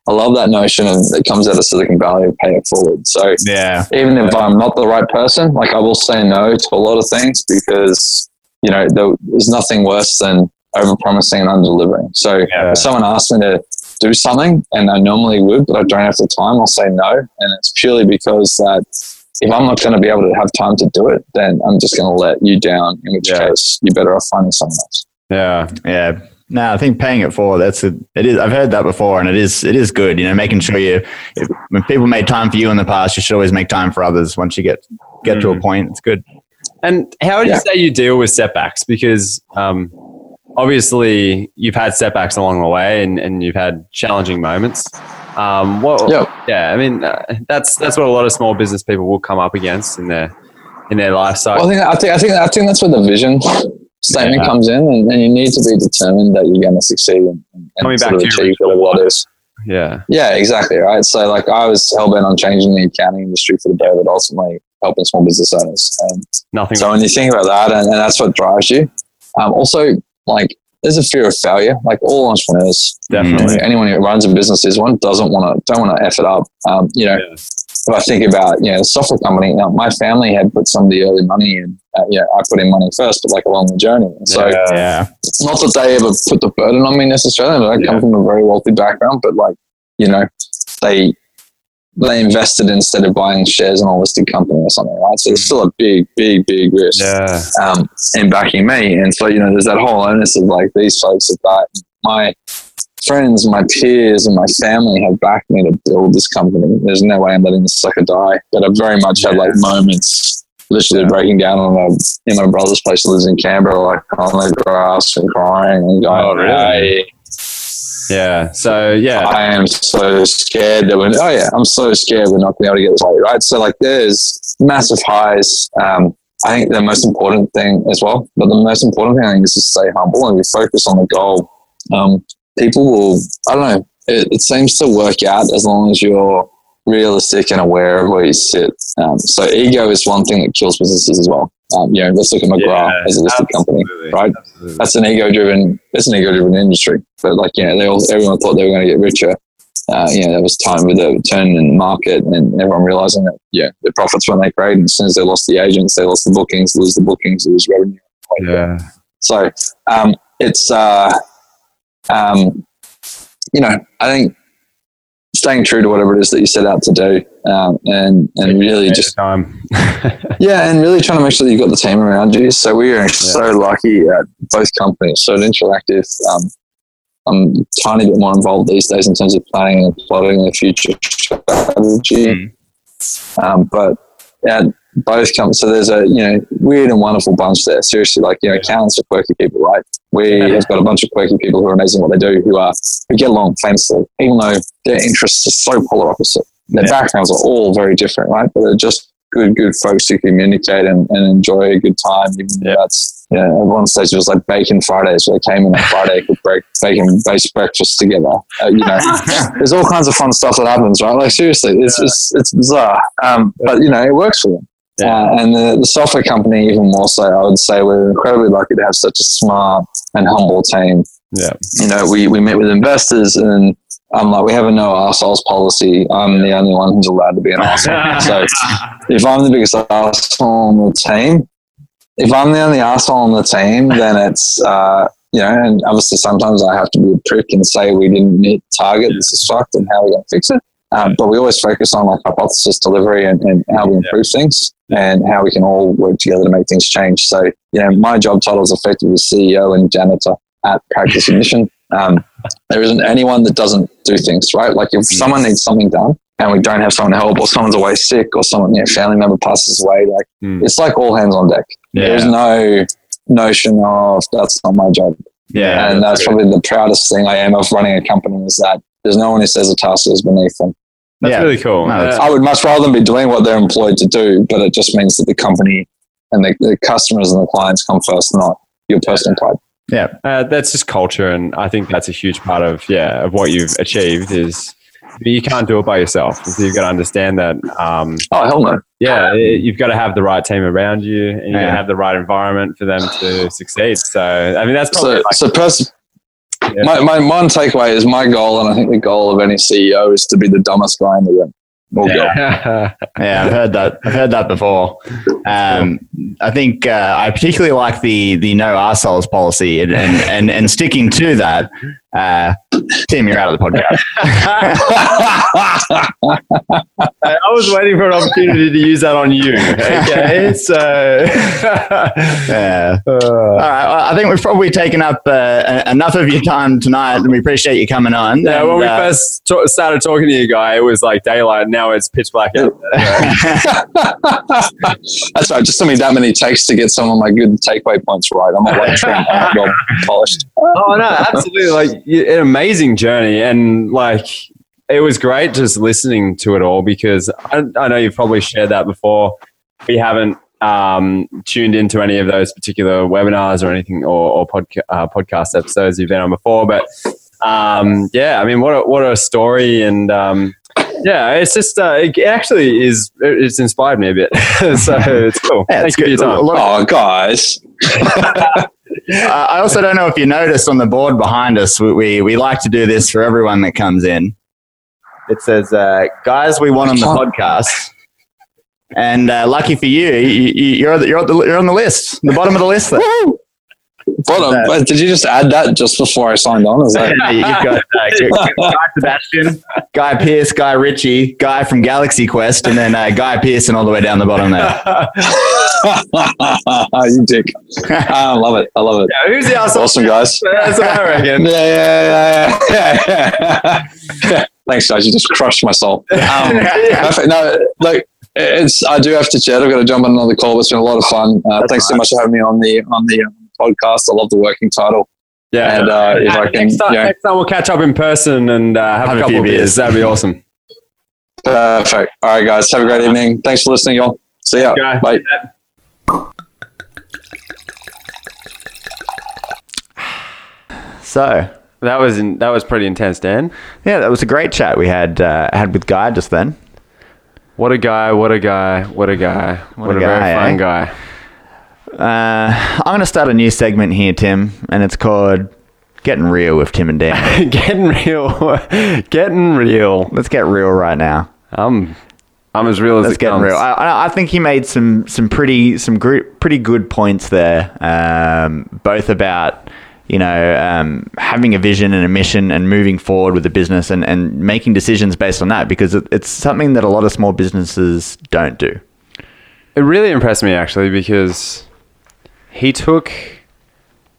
Speaker 3: I love that notion and that comes out of Silicon Valley of pay it forward. So
Speaker 2: Yeah.
Speaker 3: even if I'm not the right person, like I will say no to a lot of things because you know there- there's nothing worse than overpromising and under delivering. So
Speaker 1: Yeah.
Speaker 3: if someone asks me to do something and I normally would, but I don't have the time, I'll say no, and it's purely because that if I'm not going to be able to have time to do it, then I'm just going to let you down. In which
Speaker 1: Yeah.
Speaker 3: case, you're better off finding someone else.
Speaker 1: Yeah.
Speaker 2: Yeah. No, I think paying it forward, that's a, it is, I've heard that before and it is, it is good, you know, making sure you, if, when people made time for you in the past, you should always make time for others once you get, get to a
Speaker 1: Mm.
Speaker 2: point. It's good.
Speaker 1: And how would
Speaker 3: Yeah.
Speaker 1: you say you deal with setbacks? Because um, obviously you've had setbacks along the way, and, and you've had challenging moments. Um, what,
Speaker 3: Yep.
Speaker 1: Yeah, I mean uh, that's that's what a lot of small business people will come up against in their in their life. So
Speaker 3: Well, I think I think I think I think that's where the vision statement
Speaker 1: Yeah.
Speaker 3: comes in, and, and you need to be determined that you're going to succeed and, and
Speaker 1: Coming
Speaker 3: sort
Speaker 1: back
Speaker 3: of
Speaker 1: to your
Speaker 3: achieve whatever that is.
Speaker 1: yeah,
Speaker 3: Yeah, exactly. Right. So, like, I was hell bent on changing the accounting industry for the better, but ultimately helping small business owners. And
Speaker 1: nothing.
Speaker 3: so, when you think about that, and, and that's what drives you. Um, also, like, there's a fear of failure. Like all entrepreneurs,
Speaker 1: definitely.
Speaker 3: anyone who runs a business is one doesn't want to don't want to f it up. Um, you know,
Speaker 1: Yeah.
Speaker 3: If I think about you know the software company, now my family had put some of the early money in. Uh, you know, I put in money first, but like along the journey. And so
Speaker 1: Yeah.
Speaker 2: Yeah.
Speaker 3: not that they ever put the burden on me necessarily. But I
Speaker 1: Yeah.
Speaker 3: come from a very wealthy background, but like you know, they they invested instead of buying shares in a listed company or something, right? So there's still a big, big, big risk
Speaker 1: Yeah,
Speaker 3: um, in backing me. And so, you know, there's that whole onus of like these folks have backed my friends, my peers, and my family have backed me to build this company. There's no way I'm letting this sucker die. But I've very much had like moments literally
Speaker 1: Yeah.
Speaker 3: breaking down on a, in my brother's place who lives in Canberra, like on the grass and crying and going,
Speaker 1: Oh, really? yeah. So yeah,
Speaker 3: I am so scared that we're, oh yeah, I'm so scared we're not going to be able to get this right, right? So like there's massive highs. Um, I think the most important thing as well, but the most important thing I think is to stay humble and we focus on the goal. Um, people will, I don't know, it, it seems to work out as long as you're realistic and aware of where you sit. Um, so ego is one thing that kills businesses as well. Um, you know, let's look at McGrath
Speaker 1: Yeah,
Speaker 3: as a listed company, right?
Speaker 1: Absolutely.
Speaker 3: that's an ego driven it's an ego driven industry but like you know they all everyone thought they were going to get richer uh, you know there was time with the turn in the market and everyone realizing that yeah the profits weren't that great and as soon as they lost the agents they lost the bookings lose the bookings lose revenue
Speaker 1: Yeah,
Speaker 3: so um, it's uh, um, you know i think staying true to whatever it is that you set out to do um, and and really just
Speaker 1: time.
Speaker 3: yeah, and really trying to make sure that you've got the team around you. So we are so lucky at both companies. So at Interactive, um, I'm a tiny bit more involved these days in terms of planning and plotting the future strategy. Um, but yeah, both come. So there's a you know weird and wonderful bunch there. Seriously, like you know, accountants are quirky people, right? We have got a bunch of quirky people who are amazing at what they do, who are who get along famously, even though their interests are so polar opposite. Their
Speaker 2: Yeah.
Speaker 3: backgrounds are all very different, right? But they're just good, good folks who communicate and, and enjoy a good time. Even though that's you know, at one stage it was like bacon Fridays, where they came in on Friday, could break bacon based breakfast together. Uh, you know, there's all kinds of fun stuff that happens, right? Like seriously, it's it's, it's bizarre, um, but you know, it works for them.
Speaker 1: Yeah.
Speaker 3: Uh, and the, the software company, even more so, I would say we're incredibly lucky to have such a smart and humble team.
Speaker 1: Yeah.
Speaker 3: You know, we, we meet with investors and I'm like, we have a no arseholes policy. I'm the only one who's allowed to be an asshole. so if I'm the biggest asshole on the team, if I'm the only asshole on the team, then it's, uh, you know, and obviously sometimes I have to be a prick and say we didn't meet target, this is fucked, and how are we going to fix it? Um, but we always focus on like hypothesis delivery and, and how we improve things and how we can all work together to make things change. So, you know, my job title is effectively CEO and janitor at Practice Ignition. Um, there isn't anyone that doesn't do things, right? Like if someone needs something done and we don't have someone to help or someone's away sick or someone, you know, family member passes away, like
Speaker 1: Mm.
Speaker 3: it's like all hands on deck.
Speaker 1: Yeah.
Speaker 3: There's no notion of that's not my job.
Speaker 1: Yeah,
Speaker 3: and
Speaker 1: that's
Speaker 3: that's, probably the proudest thing I am of running a company is that there's no one who says a task is beneath them.
Speaker 1: That's
Speaker 2: Yeah.
Speaker 1: really cool.
Speaker 2: No, that's-
Speaker 1: Uh,
Speaker 3: I would much rather them be doing what they're employed to do, but it just means that the company and the, the customers and the clients come first, not your personal pride.
Speaker 2: Yeah.
Speaker 1: uh, that's just culture, and I think that's a huge part of yeah of what you've achieved is you can't do it by yourself. So you've got to understand that. Um,
Speaker 3: Oh, hell no.
Speaker 1: yeah, you've got to have the right team around you, and you've got to
Speaker 2: Yeah.
Speaker 1: have the right environment for them to succeed. So I mean, that's probably
Speaker 3: So,
Speaker 1: like,
Speaker 3: so pers-
Speaker 1: Yeah.
Speaker 3: my, my one takeaway is my goal, and I think the goal of any CEO is to be the dumbest guy in the room. We'll
Speaker 1: yeah.
Speaker 2: Yeah, I've heard that. I've heard that before. Um, I think uh, I particularly like the the no arseholes policy and and, and, and sticking to that. Uh, Tim, you're out of the podcast.
Speaker 1: I was waiting for an opportunity to use that on you. Okay, so
Speaker 2: Yeah.
Speaker 1: uh,
Speaker 2: All right. Well, I think we've probably taken up uh, enough of your time tonight, and we appreciate you coming on.
Speaker 1: yeah,
Speaker 2: And,
Speaker 1: when we
Speaker 2: uh,
Speaker 1: first ta- started talking to you, guy, it was like daylight. Now it's pitch black out.
Speaker 3: That's right. Just took me that many takes to get some of my good takeaway points right. I'm not like trim, well polished.
Speaker 1: oh no, absolutely! Like y- an amazing journey, and like it was great just listening to it all because I, I know you've probably shared that before. We haven't um, tuned into any of those particular webinars or anything or, or podca- uh, podcast episodes you've been on before, but um, yeah, I mean, what a, what a story and. Um, yeah, it's just uh, it actually is. It's inspired me a bit, so it's cool.
Speaker 2: Yeah,
Speaker 1: Thank
Speaker 2: it's
Speaker 1: you for your
Speaker 2: good.
Speaker 1: time.
Speaker 2: Look,
Speaker 3: Oh, guys.
Speaker 2: I also don't know if you noticed on the board behind us, we, we, we like to do this for everyone that comes in. It says, uh, guys, we want on the podcast. And uh, lucky for you, you, you- you're, you're, you're on the list, the bottom of the list there.
Speaker 3: Bottom, but did you just add that just before I signed on? Is that
Speaker 2: You've got uh, Guy Sebastian, Guy Pearce, Guy Ritchie, Guy from Galaxy Quest, and then uh, Guy Pearson all the way down the bottom there.
Speaker 3: you dick? I love it. I love it.
Speaker 1: Yeah, who's the asshole?
Speaker 3: Awesome, guys.
Speaker 1: That's what I reckon.
Speaker 3: Yeah, yeah, yeah, yeah, yeah. Thanks, guys. You just crushed my soul. Um, perfect. No, look, it's. I do have to chat. I've got to jump on another call. It's been a lot of fun. Uh, thanks so much for having me on the on the um, podcast. I love the working title.
Speaker 1: Yeah.
Speaker 3: And uh, if I can,
Speaker 1: next, time,
Speaker 3: yeah,
Speaker 1: next time we'll catch up in person and uh, have,
Speaker 2: Have
Speaker 1: a
Speaker 2: a
Speaker 1: couple
Speaker 2: few
Speaker 1: of beers.
Speaker 2: beers.
Speaker 1: That'd be awesome.
Speaker 3: perfect. All right, guys. Have a great evening. Thanks for listening, y'all. See ya.
Speaker 1: Okay.
Speaker 3: Bye.
Speaker 2: So,
Speaker 1: That was in, that was pretty intense, Dan.
Speaker 2: yeah, that was a great chat we had uh, had with Guy just then.
Speaker 1: What a guy! What a guy! What a guy! What,
Speaker 2: a
Speaker 1: a,
Speaker 2: guy,
Speaker 1: very fun
Speaker 2: eh?
Speaker 1: guy.
Speaker 2: Uh, I'm going to start a new segment here, Tim, and it's called Getting Real with Tim and Dan.
Speaker 1: Getting real, getting real.
Speaker 2: Let's get real right now.
Speaker 1: I'm I'm as real as
Speaker 2: Let's
Speaker 1: it
Speaker 2: get
Speaker 1: comes.
Speaker 2: real. I, I I think he made some some pretty some gr- pretty good points there, um, both about you know um, having a vision and a mission and moving forward with the business and, and making decisions based on that because it, it's something that a lot of small businesses don't do.
Speaker 1: It really impressed me actually because he took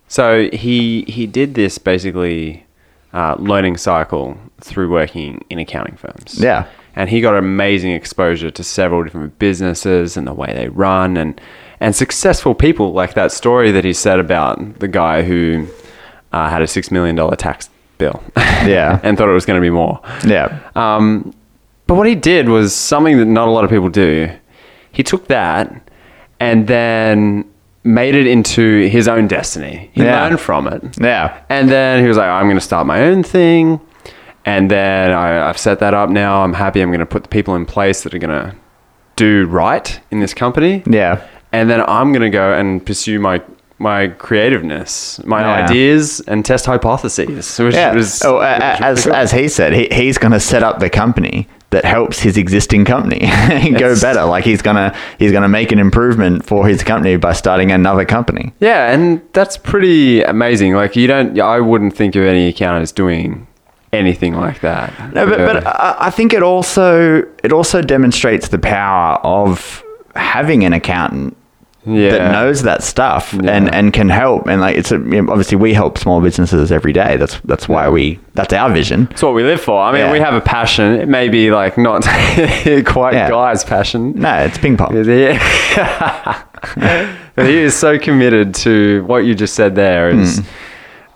Speaker 1: so he he did this basically uh, learning cycle through working in accounting firms.
Speaker 2: Yeah.
Speaker 1: and he got amazing exposure to several different businesses and the way they run and and successful people like that story that he said about the guy who uh, had a six million dollar tax bill.
Speaker 2: Yeah.
Speaker 1: and thought it was going to be more.
Speaker 2: Yeah.
Speaker 1: Um, but what he did was something that not a lot of people do. He took that and then made it into his own destiny. He
Speaker 2: Yeah.
Speaker 1: learned from it.
Speaker 2: Yeah.
Speaker 1: And then he was like, I'm going to start my own thing. And then I, I've set that up now. I'm happy. I'm going to put the people in place that are going to do right in this company.
Speaker 2: Yeah.
Speaker 1: And then I'm going to go and pursue my my creativeness, my
Speaker 2: Yeah.
Speaker 1: ideas, and test hypotheses. Which
Speaker 2: Yeah.
Speaker 1: was,
Speaker 2: oh,
Speaker 1: was
Speaker 2: as
Speaker 1: cool.
Speaker 2: as he said, he, he's going to set up the company that helps his existing company go
Speaker 1: Yes.
Speaker 2: better. Like he's gonna he's gonna make an improvement for his company by starting another company.
Speaker 1: Yeah, and that's pretty amazing. Like you don't, I wouldn't think of any accountants doing anything like that.
Speaker 2: No, but, but I I think it also it also demonstrates the power of having an accountant
Speaker 1: yeah.
Speaker 2: that knows that stuff
Speaker 1: Yeah.
Speaker 2: and, and can help. And like it's a, you know, obviously we help small businesses every day. That's that's why we that's our vision.
Speaker 1: It's what we live for. I mean,
Speaker 2: Yeah.
Speaker 1: we have a passion. It may be like not quite. Guy's passion.
Speaker 2: No, it's ping pong.
Speaker 1: Yeah. but he is so committed to what you just said there is
Speaker 2: Hmm.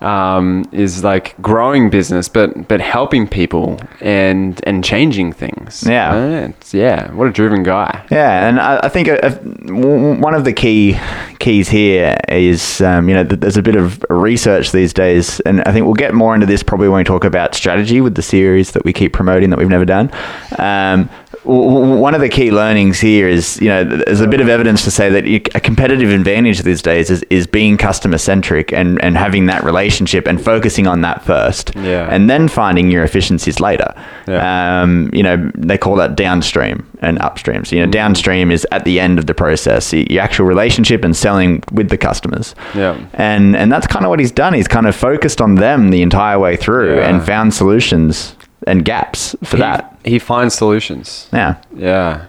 Speaker 1: Um, is like growing business, but but helping people and and changing things.
Speaker 2: Yeah.
Speaker 1: Uh, it's- yeah. What a driven guy.
Speaker 2: Yeah, and I, I think uh, uh, w- one of the key keys here is um, you know th- there's a bit of research these days, and I think we'll get more into this probably when we talk about strategy with the series that we keep promoting that we've never done. Um, one of the key learnings here is you know there's a bit of evidence to say that a competitive advantage these days is, is being customer centric and, and having that relationship and focusing on that first,
Speaker 1: Yeah.
Speaker 2: and then finding your efficiencies later.
Speaker 1: Yeah.
Speaker 2: Um, you know, they call that downstream and upstream. So, you know, downstream is at the end of the process, your actual relationship and selling with the customers.
Speaker 1: Yeah.
Speaker 2: And and that's kind of what he's done. He's kind of focused on them the entire way through
Speaker 1: Yeah.
Speaker 2: and found solutions and gaps for
Speaker 1: He,
Speaker 2: that.
Speaker 1: he finds solutions.
Speaker 2: Yeah.
Speaker 1: Yeah.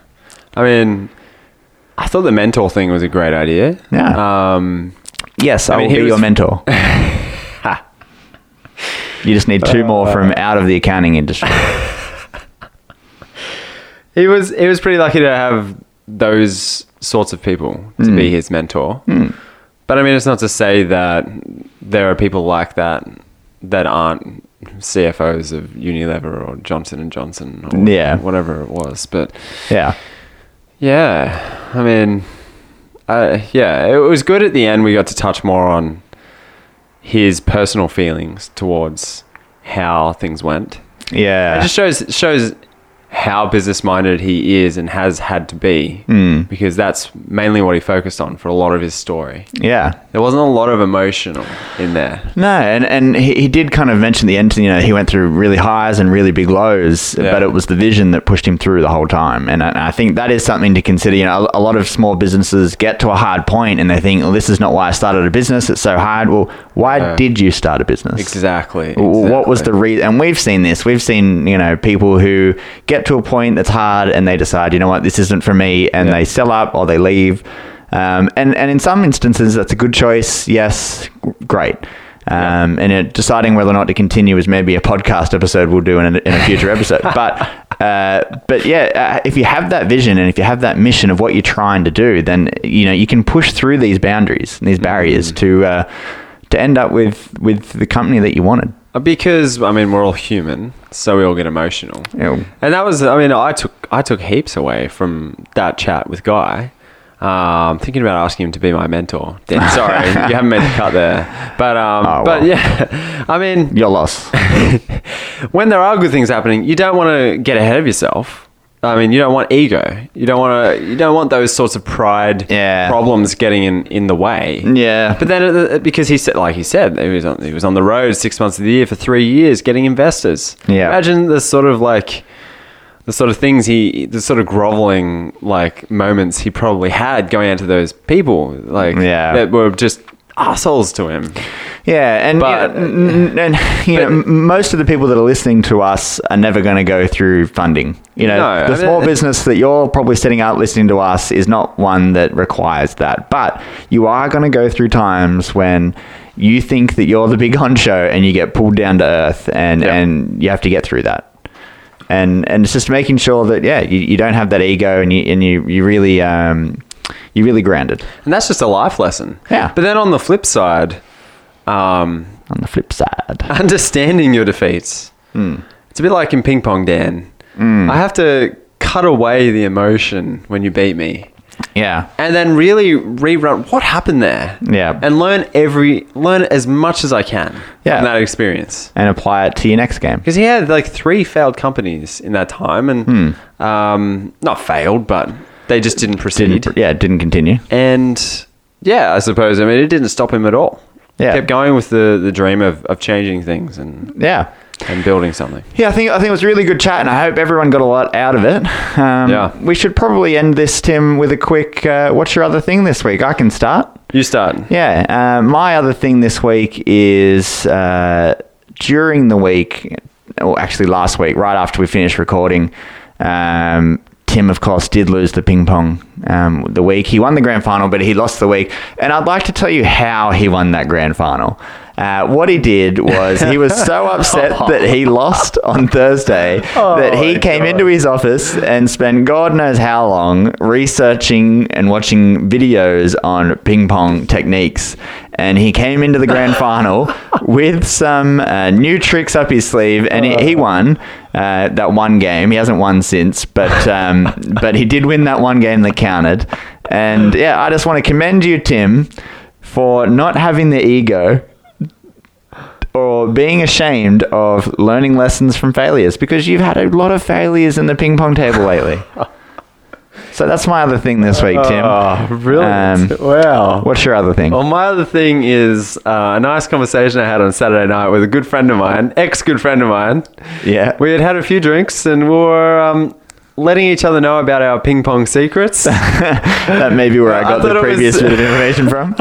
Speaker 1: I mean, I thought the mentor thing was a great idea.
Speaker 2: Yeah.
Speaker 1: Um,
Speaker 2: Yes, I,
Speaker 1: I mean,
Speaker 2: will be your mentor. you just need two more from out of the accounting industry.
Speaker 1: he was he was pretty lucky to have those sorts of people to be his mentor. But I mean, it's not to say that there are people like that that aren't CFOs of Unilever or Johnson and Johnson or
Speaker 2: Yeah.
Speaker 1: whatever it was. But
Speaker 2: Yeah.
Speaker 1: yeah, I mean, uh, yeah, it was good at the end. We got to touch more on his personal feelings towards how things went.
Speaker 2: Yeah.
Speaker 1: It just shows shows how business minded he is and has had to be
Speaker 2: Mm.
Speaker 1: because that's mainly what he focused on for a lot of his story.
Speaker 2: yeah.
Speaker 1: There wasn't a lot of emotional in there.
Speaker 2: No, and, and he, he did kind of mention the end, you know, he went through really highs and really big lows,
Speaker 1: Yeah.
Speaker 2: but it was the vision that pushed him through the whole time. And I, I think that is something to consider. You know, a, a lot of small businesses get to a hard point and they think, well, this is not why I started a business. It's so hard. Well, why did you start a business?
Speaker 1: Exactly.
Speaker 2: What was the reason? And we've seen this. We've seen, you know, people who get to a point that's hard and they decide, you know what, this isn't for me, and
Speaker 1: Yeah.
Speaker 2: they sell up or they leave. Um, and, and in some instances, that's a good choice. Yes, great. Um, And it, deciding whether or not to continue is maybe a podcast episode we'll do in a, in a future episode. But uh, but yeah, uh, if you have that vision and if you have that mission of what you're trying to do, then you know you can push through these boundaries and these barriers to uh, to end up with with the company that you wanted.
Speaker 1: Uh, Because I mean, we're all human, so we all get emotional.
Speaker 2: Know,
Speaker 1: And that was, I mean, I took I took heaps away from that chat with Guy. Um, thinking about asking him to be my mentor. Dan, sorry, you haven't made the cut there. But um,
Speaker 2: Oh,
Speaker 1: but
Speaker 2: well.
Speaker 1: yeah, I mean,
Speaker 2: your loss.
Speaker 1: when there are good things happening, you don't want to get ahead of yourself. I mean, you don't want ego. You don't want to. You don't want those sorts of pride
Speaker 2: Yeah.
Speaker 1: problems getting in, in the way.
Speaker 2: yeah.
Speaker 1: But then, uh, because he said, like he said, he was on, he was on the road six months of the year for three years, getting investors.
Speaker 2: Yeah.
Speaker 1: Imagine the sort of like the sort of things he, the sort of groveling like moments he probably had going out to those people, like
Speaker 2: Yeah.
Speaker 1: that were just assholes to him.
Speaker 2: Yeah, and,
Speaker 1: But-
Speaker 2: you know, and you know, m- most of the people that are listening to us are never going to go through funding. You know,
Speaker 1: No, I
Speaker 2: the
Speaker 1: mean-
Speaker 2: small business that you're probably setting up listening to us is not one that requires that. But you are going to go through times when you think that you're the big honcho and you get pulled down to earth and,
Speaker 1: Yeah.
Speaker 2: and you have to get through that. And, and it's just making sure that, yeah, you, you don't have that ego and you, and you, you really, um, you really grounded
Speaker 1: And that's just a life lesson.
Speaker 2: Yeah.
Speaker 1: But then on the flip side, um,
Speaker 2: on the flip side.
Speaker 1: understanding your defeats.
Speaker 2: Hmm.
Speaker 1: It's a bit like in ping pong, Dan. I have to cut away the emotion when you beat me,
Speaker 2: Yeah.
Speaker 1: and then really rerun what happened there.
Speaker 2: Yeah.
Speaker 1: and learn every learn as much as I can.
Speaker 2: Yeah.
Speaker 1: from that experience.
Speaker 2: And apply it to your next game.
Speaker 1: Because he had like three failed companies in that time, and
Speaker 2: Hmm.
Speaker 1: um, not failed, but they just didn't proceed.
Speaker 2: Didn't, yeah, didn't continue.
Speaker 1: And yeah, I suppose I mean it didn't stop him at all.
Speaker 2: Yeah.
Speaker 1: kept going with the, the dream of, of changing things and,
Speaker 2: Yeah.
Speaker 1: and building something.
Speaker 2: Yeah, I think I think it was a really good chat, and I hope everyone got a lot out of it. Um,
Speaker 1: Yeah.
Speaker 2: We should probably end this, Tim, with a quick. Uh, what's your other thing this week? I can start.
Speaker 1: You start.
Speaker 2: Yeah. Uh, my other thing this week is uh, during the week, or actually last week, right after we finished recording, um, Tim, of course, did lose the ping pong um, the week. He won the grand final, but he lost the week. And I'd like to tell you how he won that grand final. Uh, what he did was he was so upset that he lost on Thursday that he came
Speaker 1: God.
Speaker 2: into his office and spent God knows how long researching and watching videos on ping pong techniques. And he came into the grand final with some uh, new tricks up his sleeve, and he, he won uh, that one game. He hasn't won since, but um, but he did win that one game that counted. And yeah, I just want to commend you, Tim, for not having the ego or being ashamed of learning lessons from failures because you've had a lot of failures in the ping pong table lately. so that's my other thing this week, Tim.
Speaker 1: Oh, brilliant.
Speaker 2: Um,
Speaker 1: wow.
Speaker 2: What's your other thing?
Speaker 1: Well, my other thing is uh, a nice conversation I had on Saturday night with a good friend of mine, ex good friend of mine.
Speaker 2: yeah.
Speaker 1: We had had a few drinks and we were um, letting each other know about our ping pong secrets.
Speaker 2: that may be where I
Speaker 1: I
Speaker 2: got
Speaker 1: thought
Speaker 2: the
Speaker 1: it was-
Speaker 2: previous bit of information from.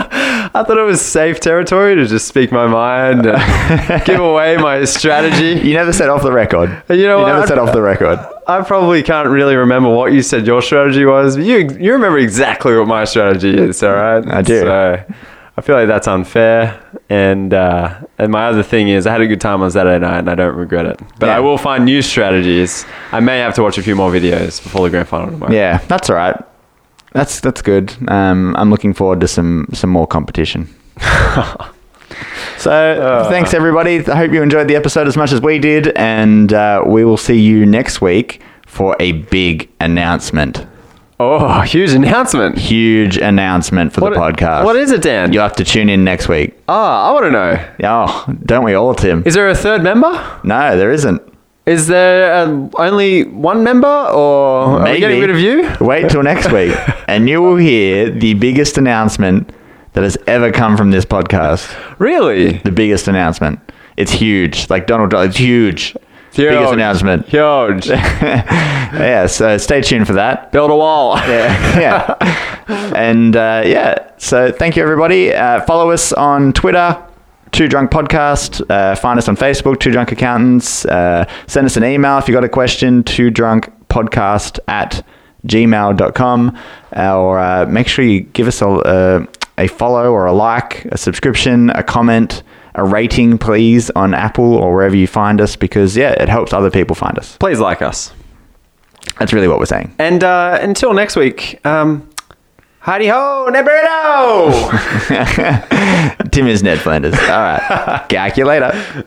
Speaker 1: I thought it was safe territory to just speak my mind and give away my strategy.
Speaker 2: You never said off the record.
Speaker 1: You know
Speaker 2: you
Speaker 1: what?
Speaker 2: never said off the record.
Speaker 1: I probably can't really remember what you said your strategy was, but you you remember exactly what my strategy is, all right?
Speaker 2: I do.
Speaker 1: So I feel like that's unfair. And uh, and my other thing is I had a good time on Saturday night and I don't regret it. But
Speaker 2: Yeah.
Speaker 1: I will find new strategies. I may have to watch a few more videos before the grand final tomorrow.
Speaker 2: Yeah, that's all right. That's that's good. Um, I'm looking forward to some some more competition. so thanks everybody. I hope you enjoyed the episode as much as we did, and uh, we will see you next week for a big announcement.
Speaker 1: Oh, huge announcement.
Speaker 2: Huge announcement for
Speaker 1: What-
Speaker 2: the podcast.
Speaker 1: What is it, Dan?
Speaker 2: You'll have to tune in next week.
Speaker 1: Ah, I want to know.
Speaker 2: Oh, don't we all, Tim?
Speaker 1: Is there a third member?
Speaker 2: No, there isn't.
Speaker 1: Is there uh, only one member, or are we getting rid of you?
Speaker 2: Wait till next week, and you will hear the biggest announcement that has ever come from this podcast.
Speaker 1: Really?
Speaker 2: The biggest announcement. It's huge. Like Donald Trump, it's huge. Biggest announcement.
Speaker 1: Huge.
Speaker 2: yeah, so stay tuned for that.
Speaker 1: Build a wall.
Speaker 2: Yeah. yeah. And uh, yeah, so thank you, everybody. Uh, follow us on Twitter. Two Drunk Podcast. Uh, find us on Facebook, Two Drunk Accountants. Uh, send us an email if you got a question, Two Drunk Podcast at gmail.com. Or uh, make sure you give us a, a, follow or a like, a subscription, a comment, a rating, please, on Apple or wherever you find us because, yeah, it helps other people find us.
Speaker 1: Please like us.
Speaker 2: That's really what we're saying.
Speaker 1: And uh, until next week, um, howdy ho, Nebrito!
Speaker 2: Tim is Ned Flanders. All right. Calculator.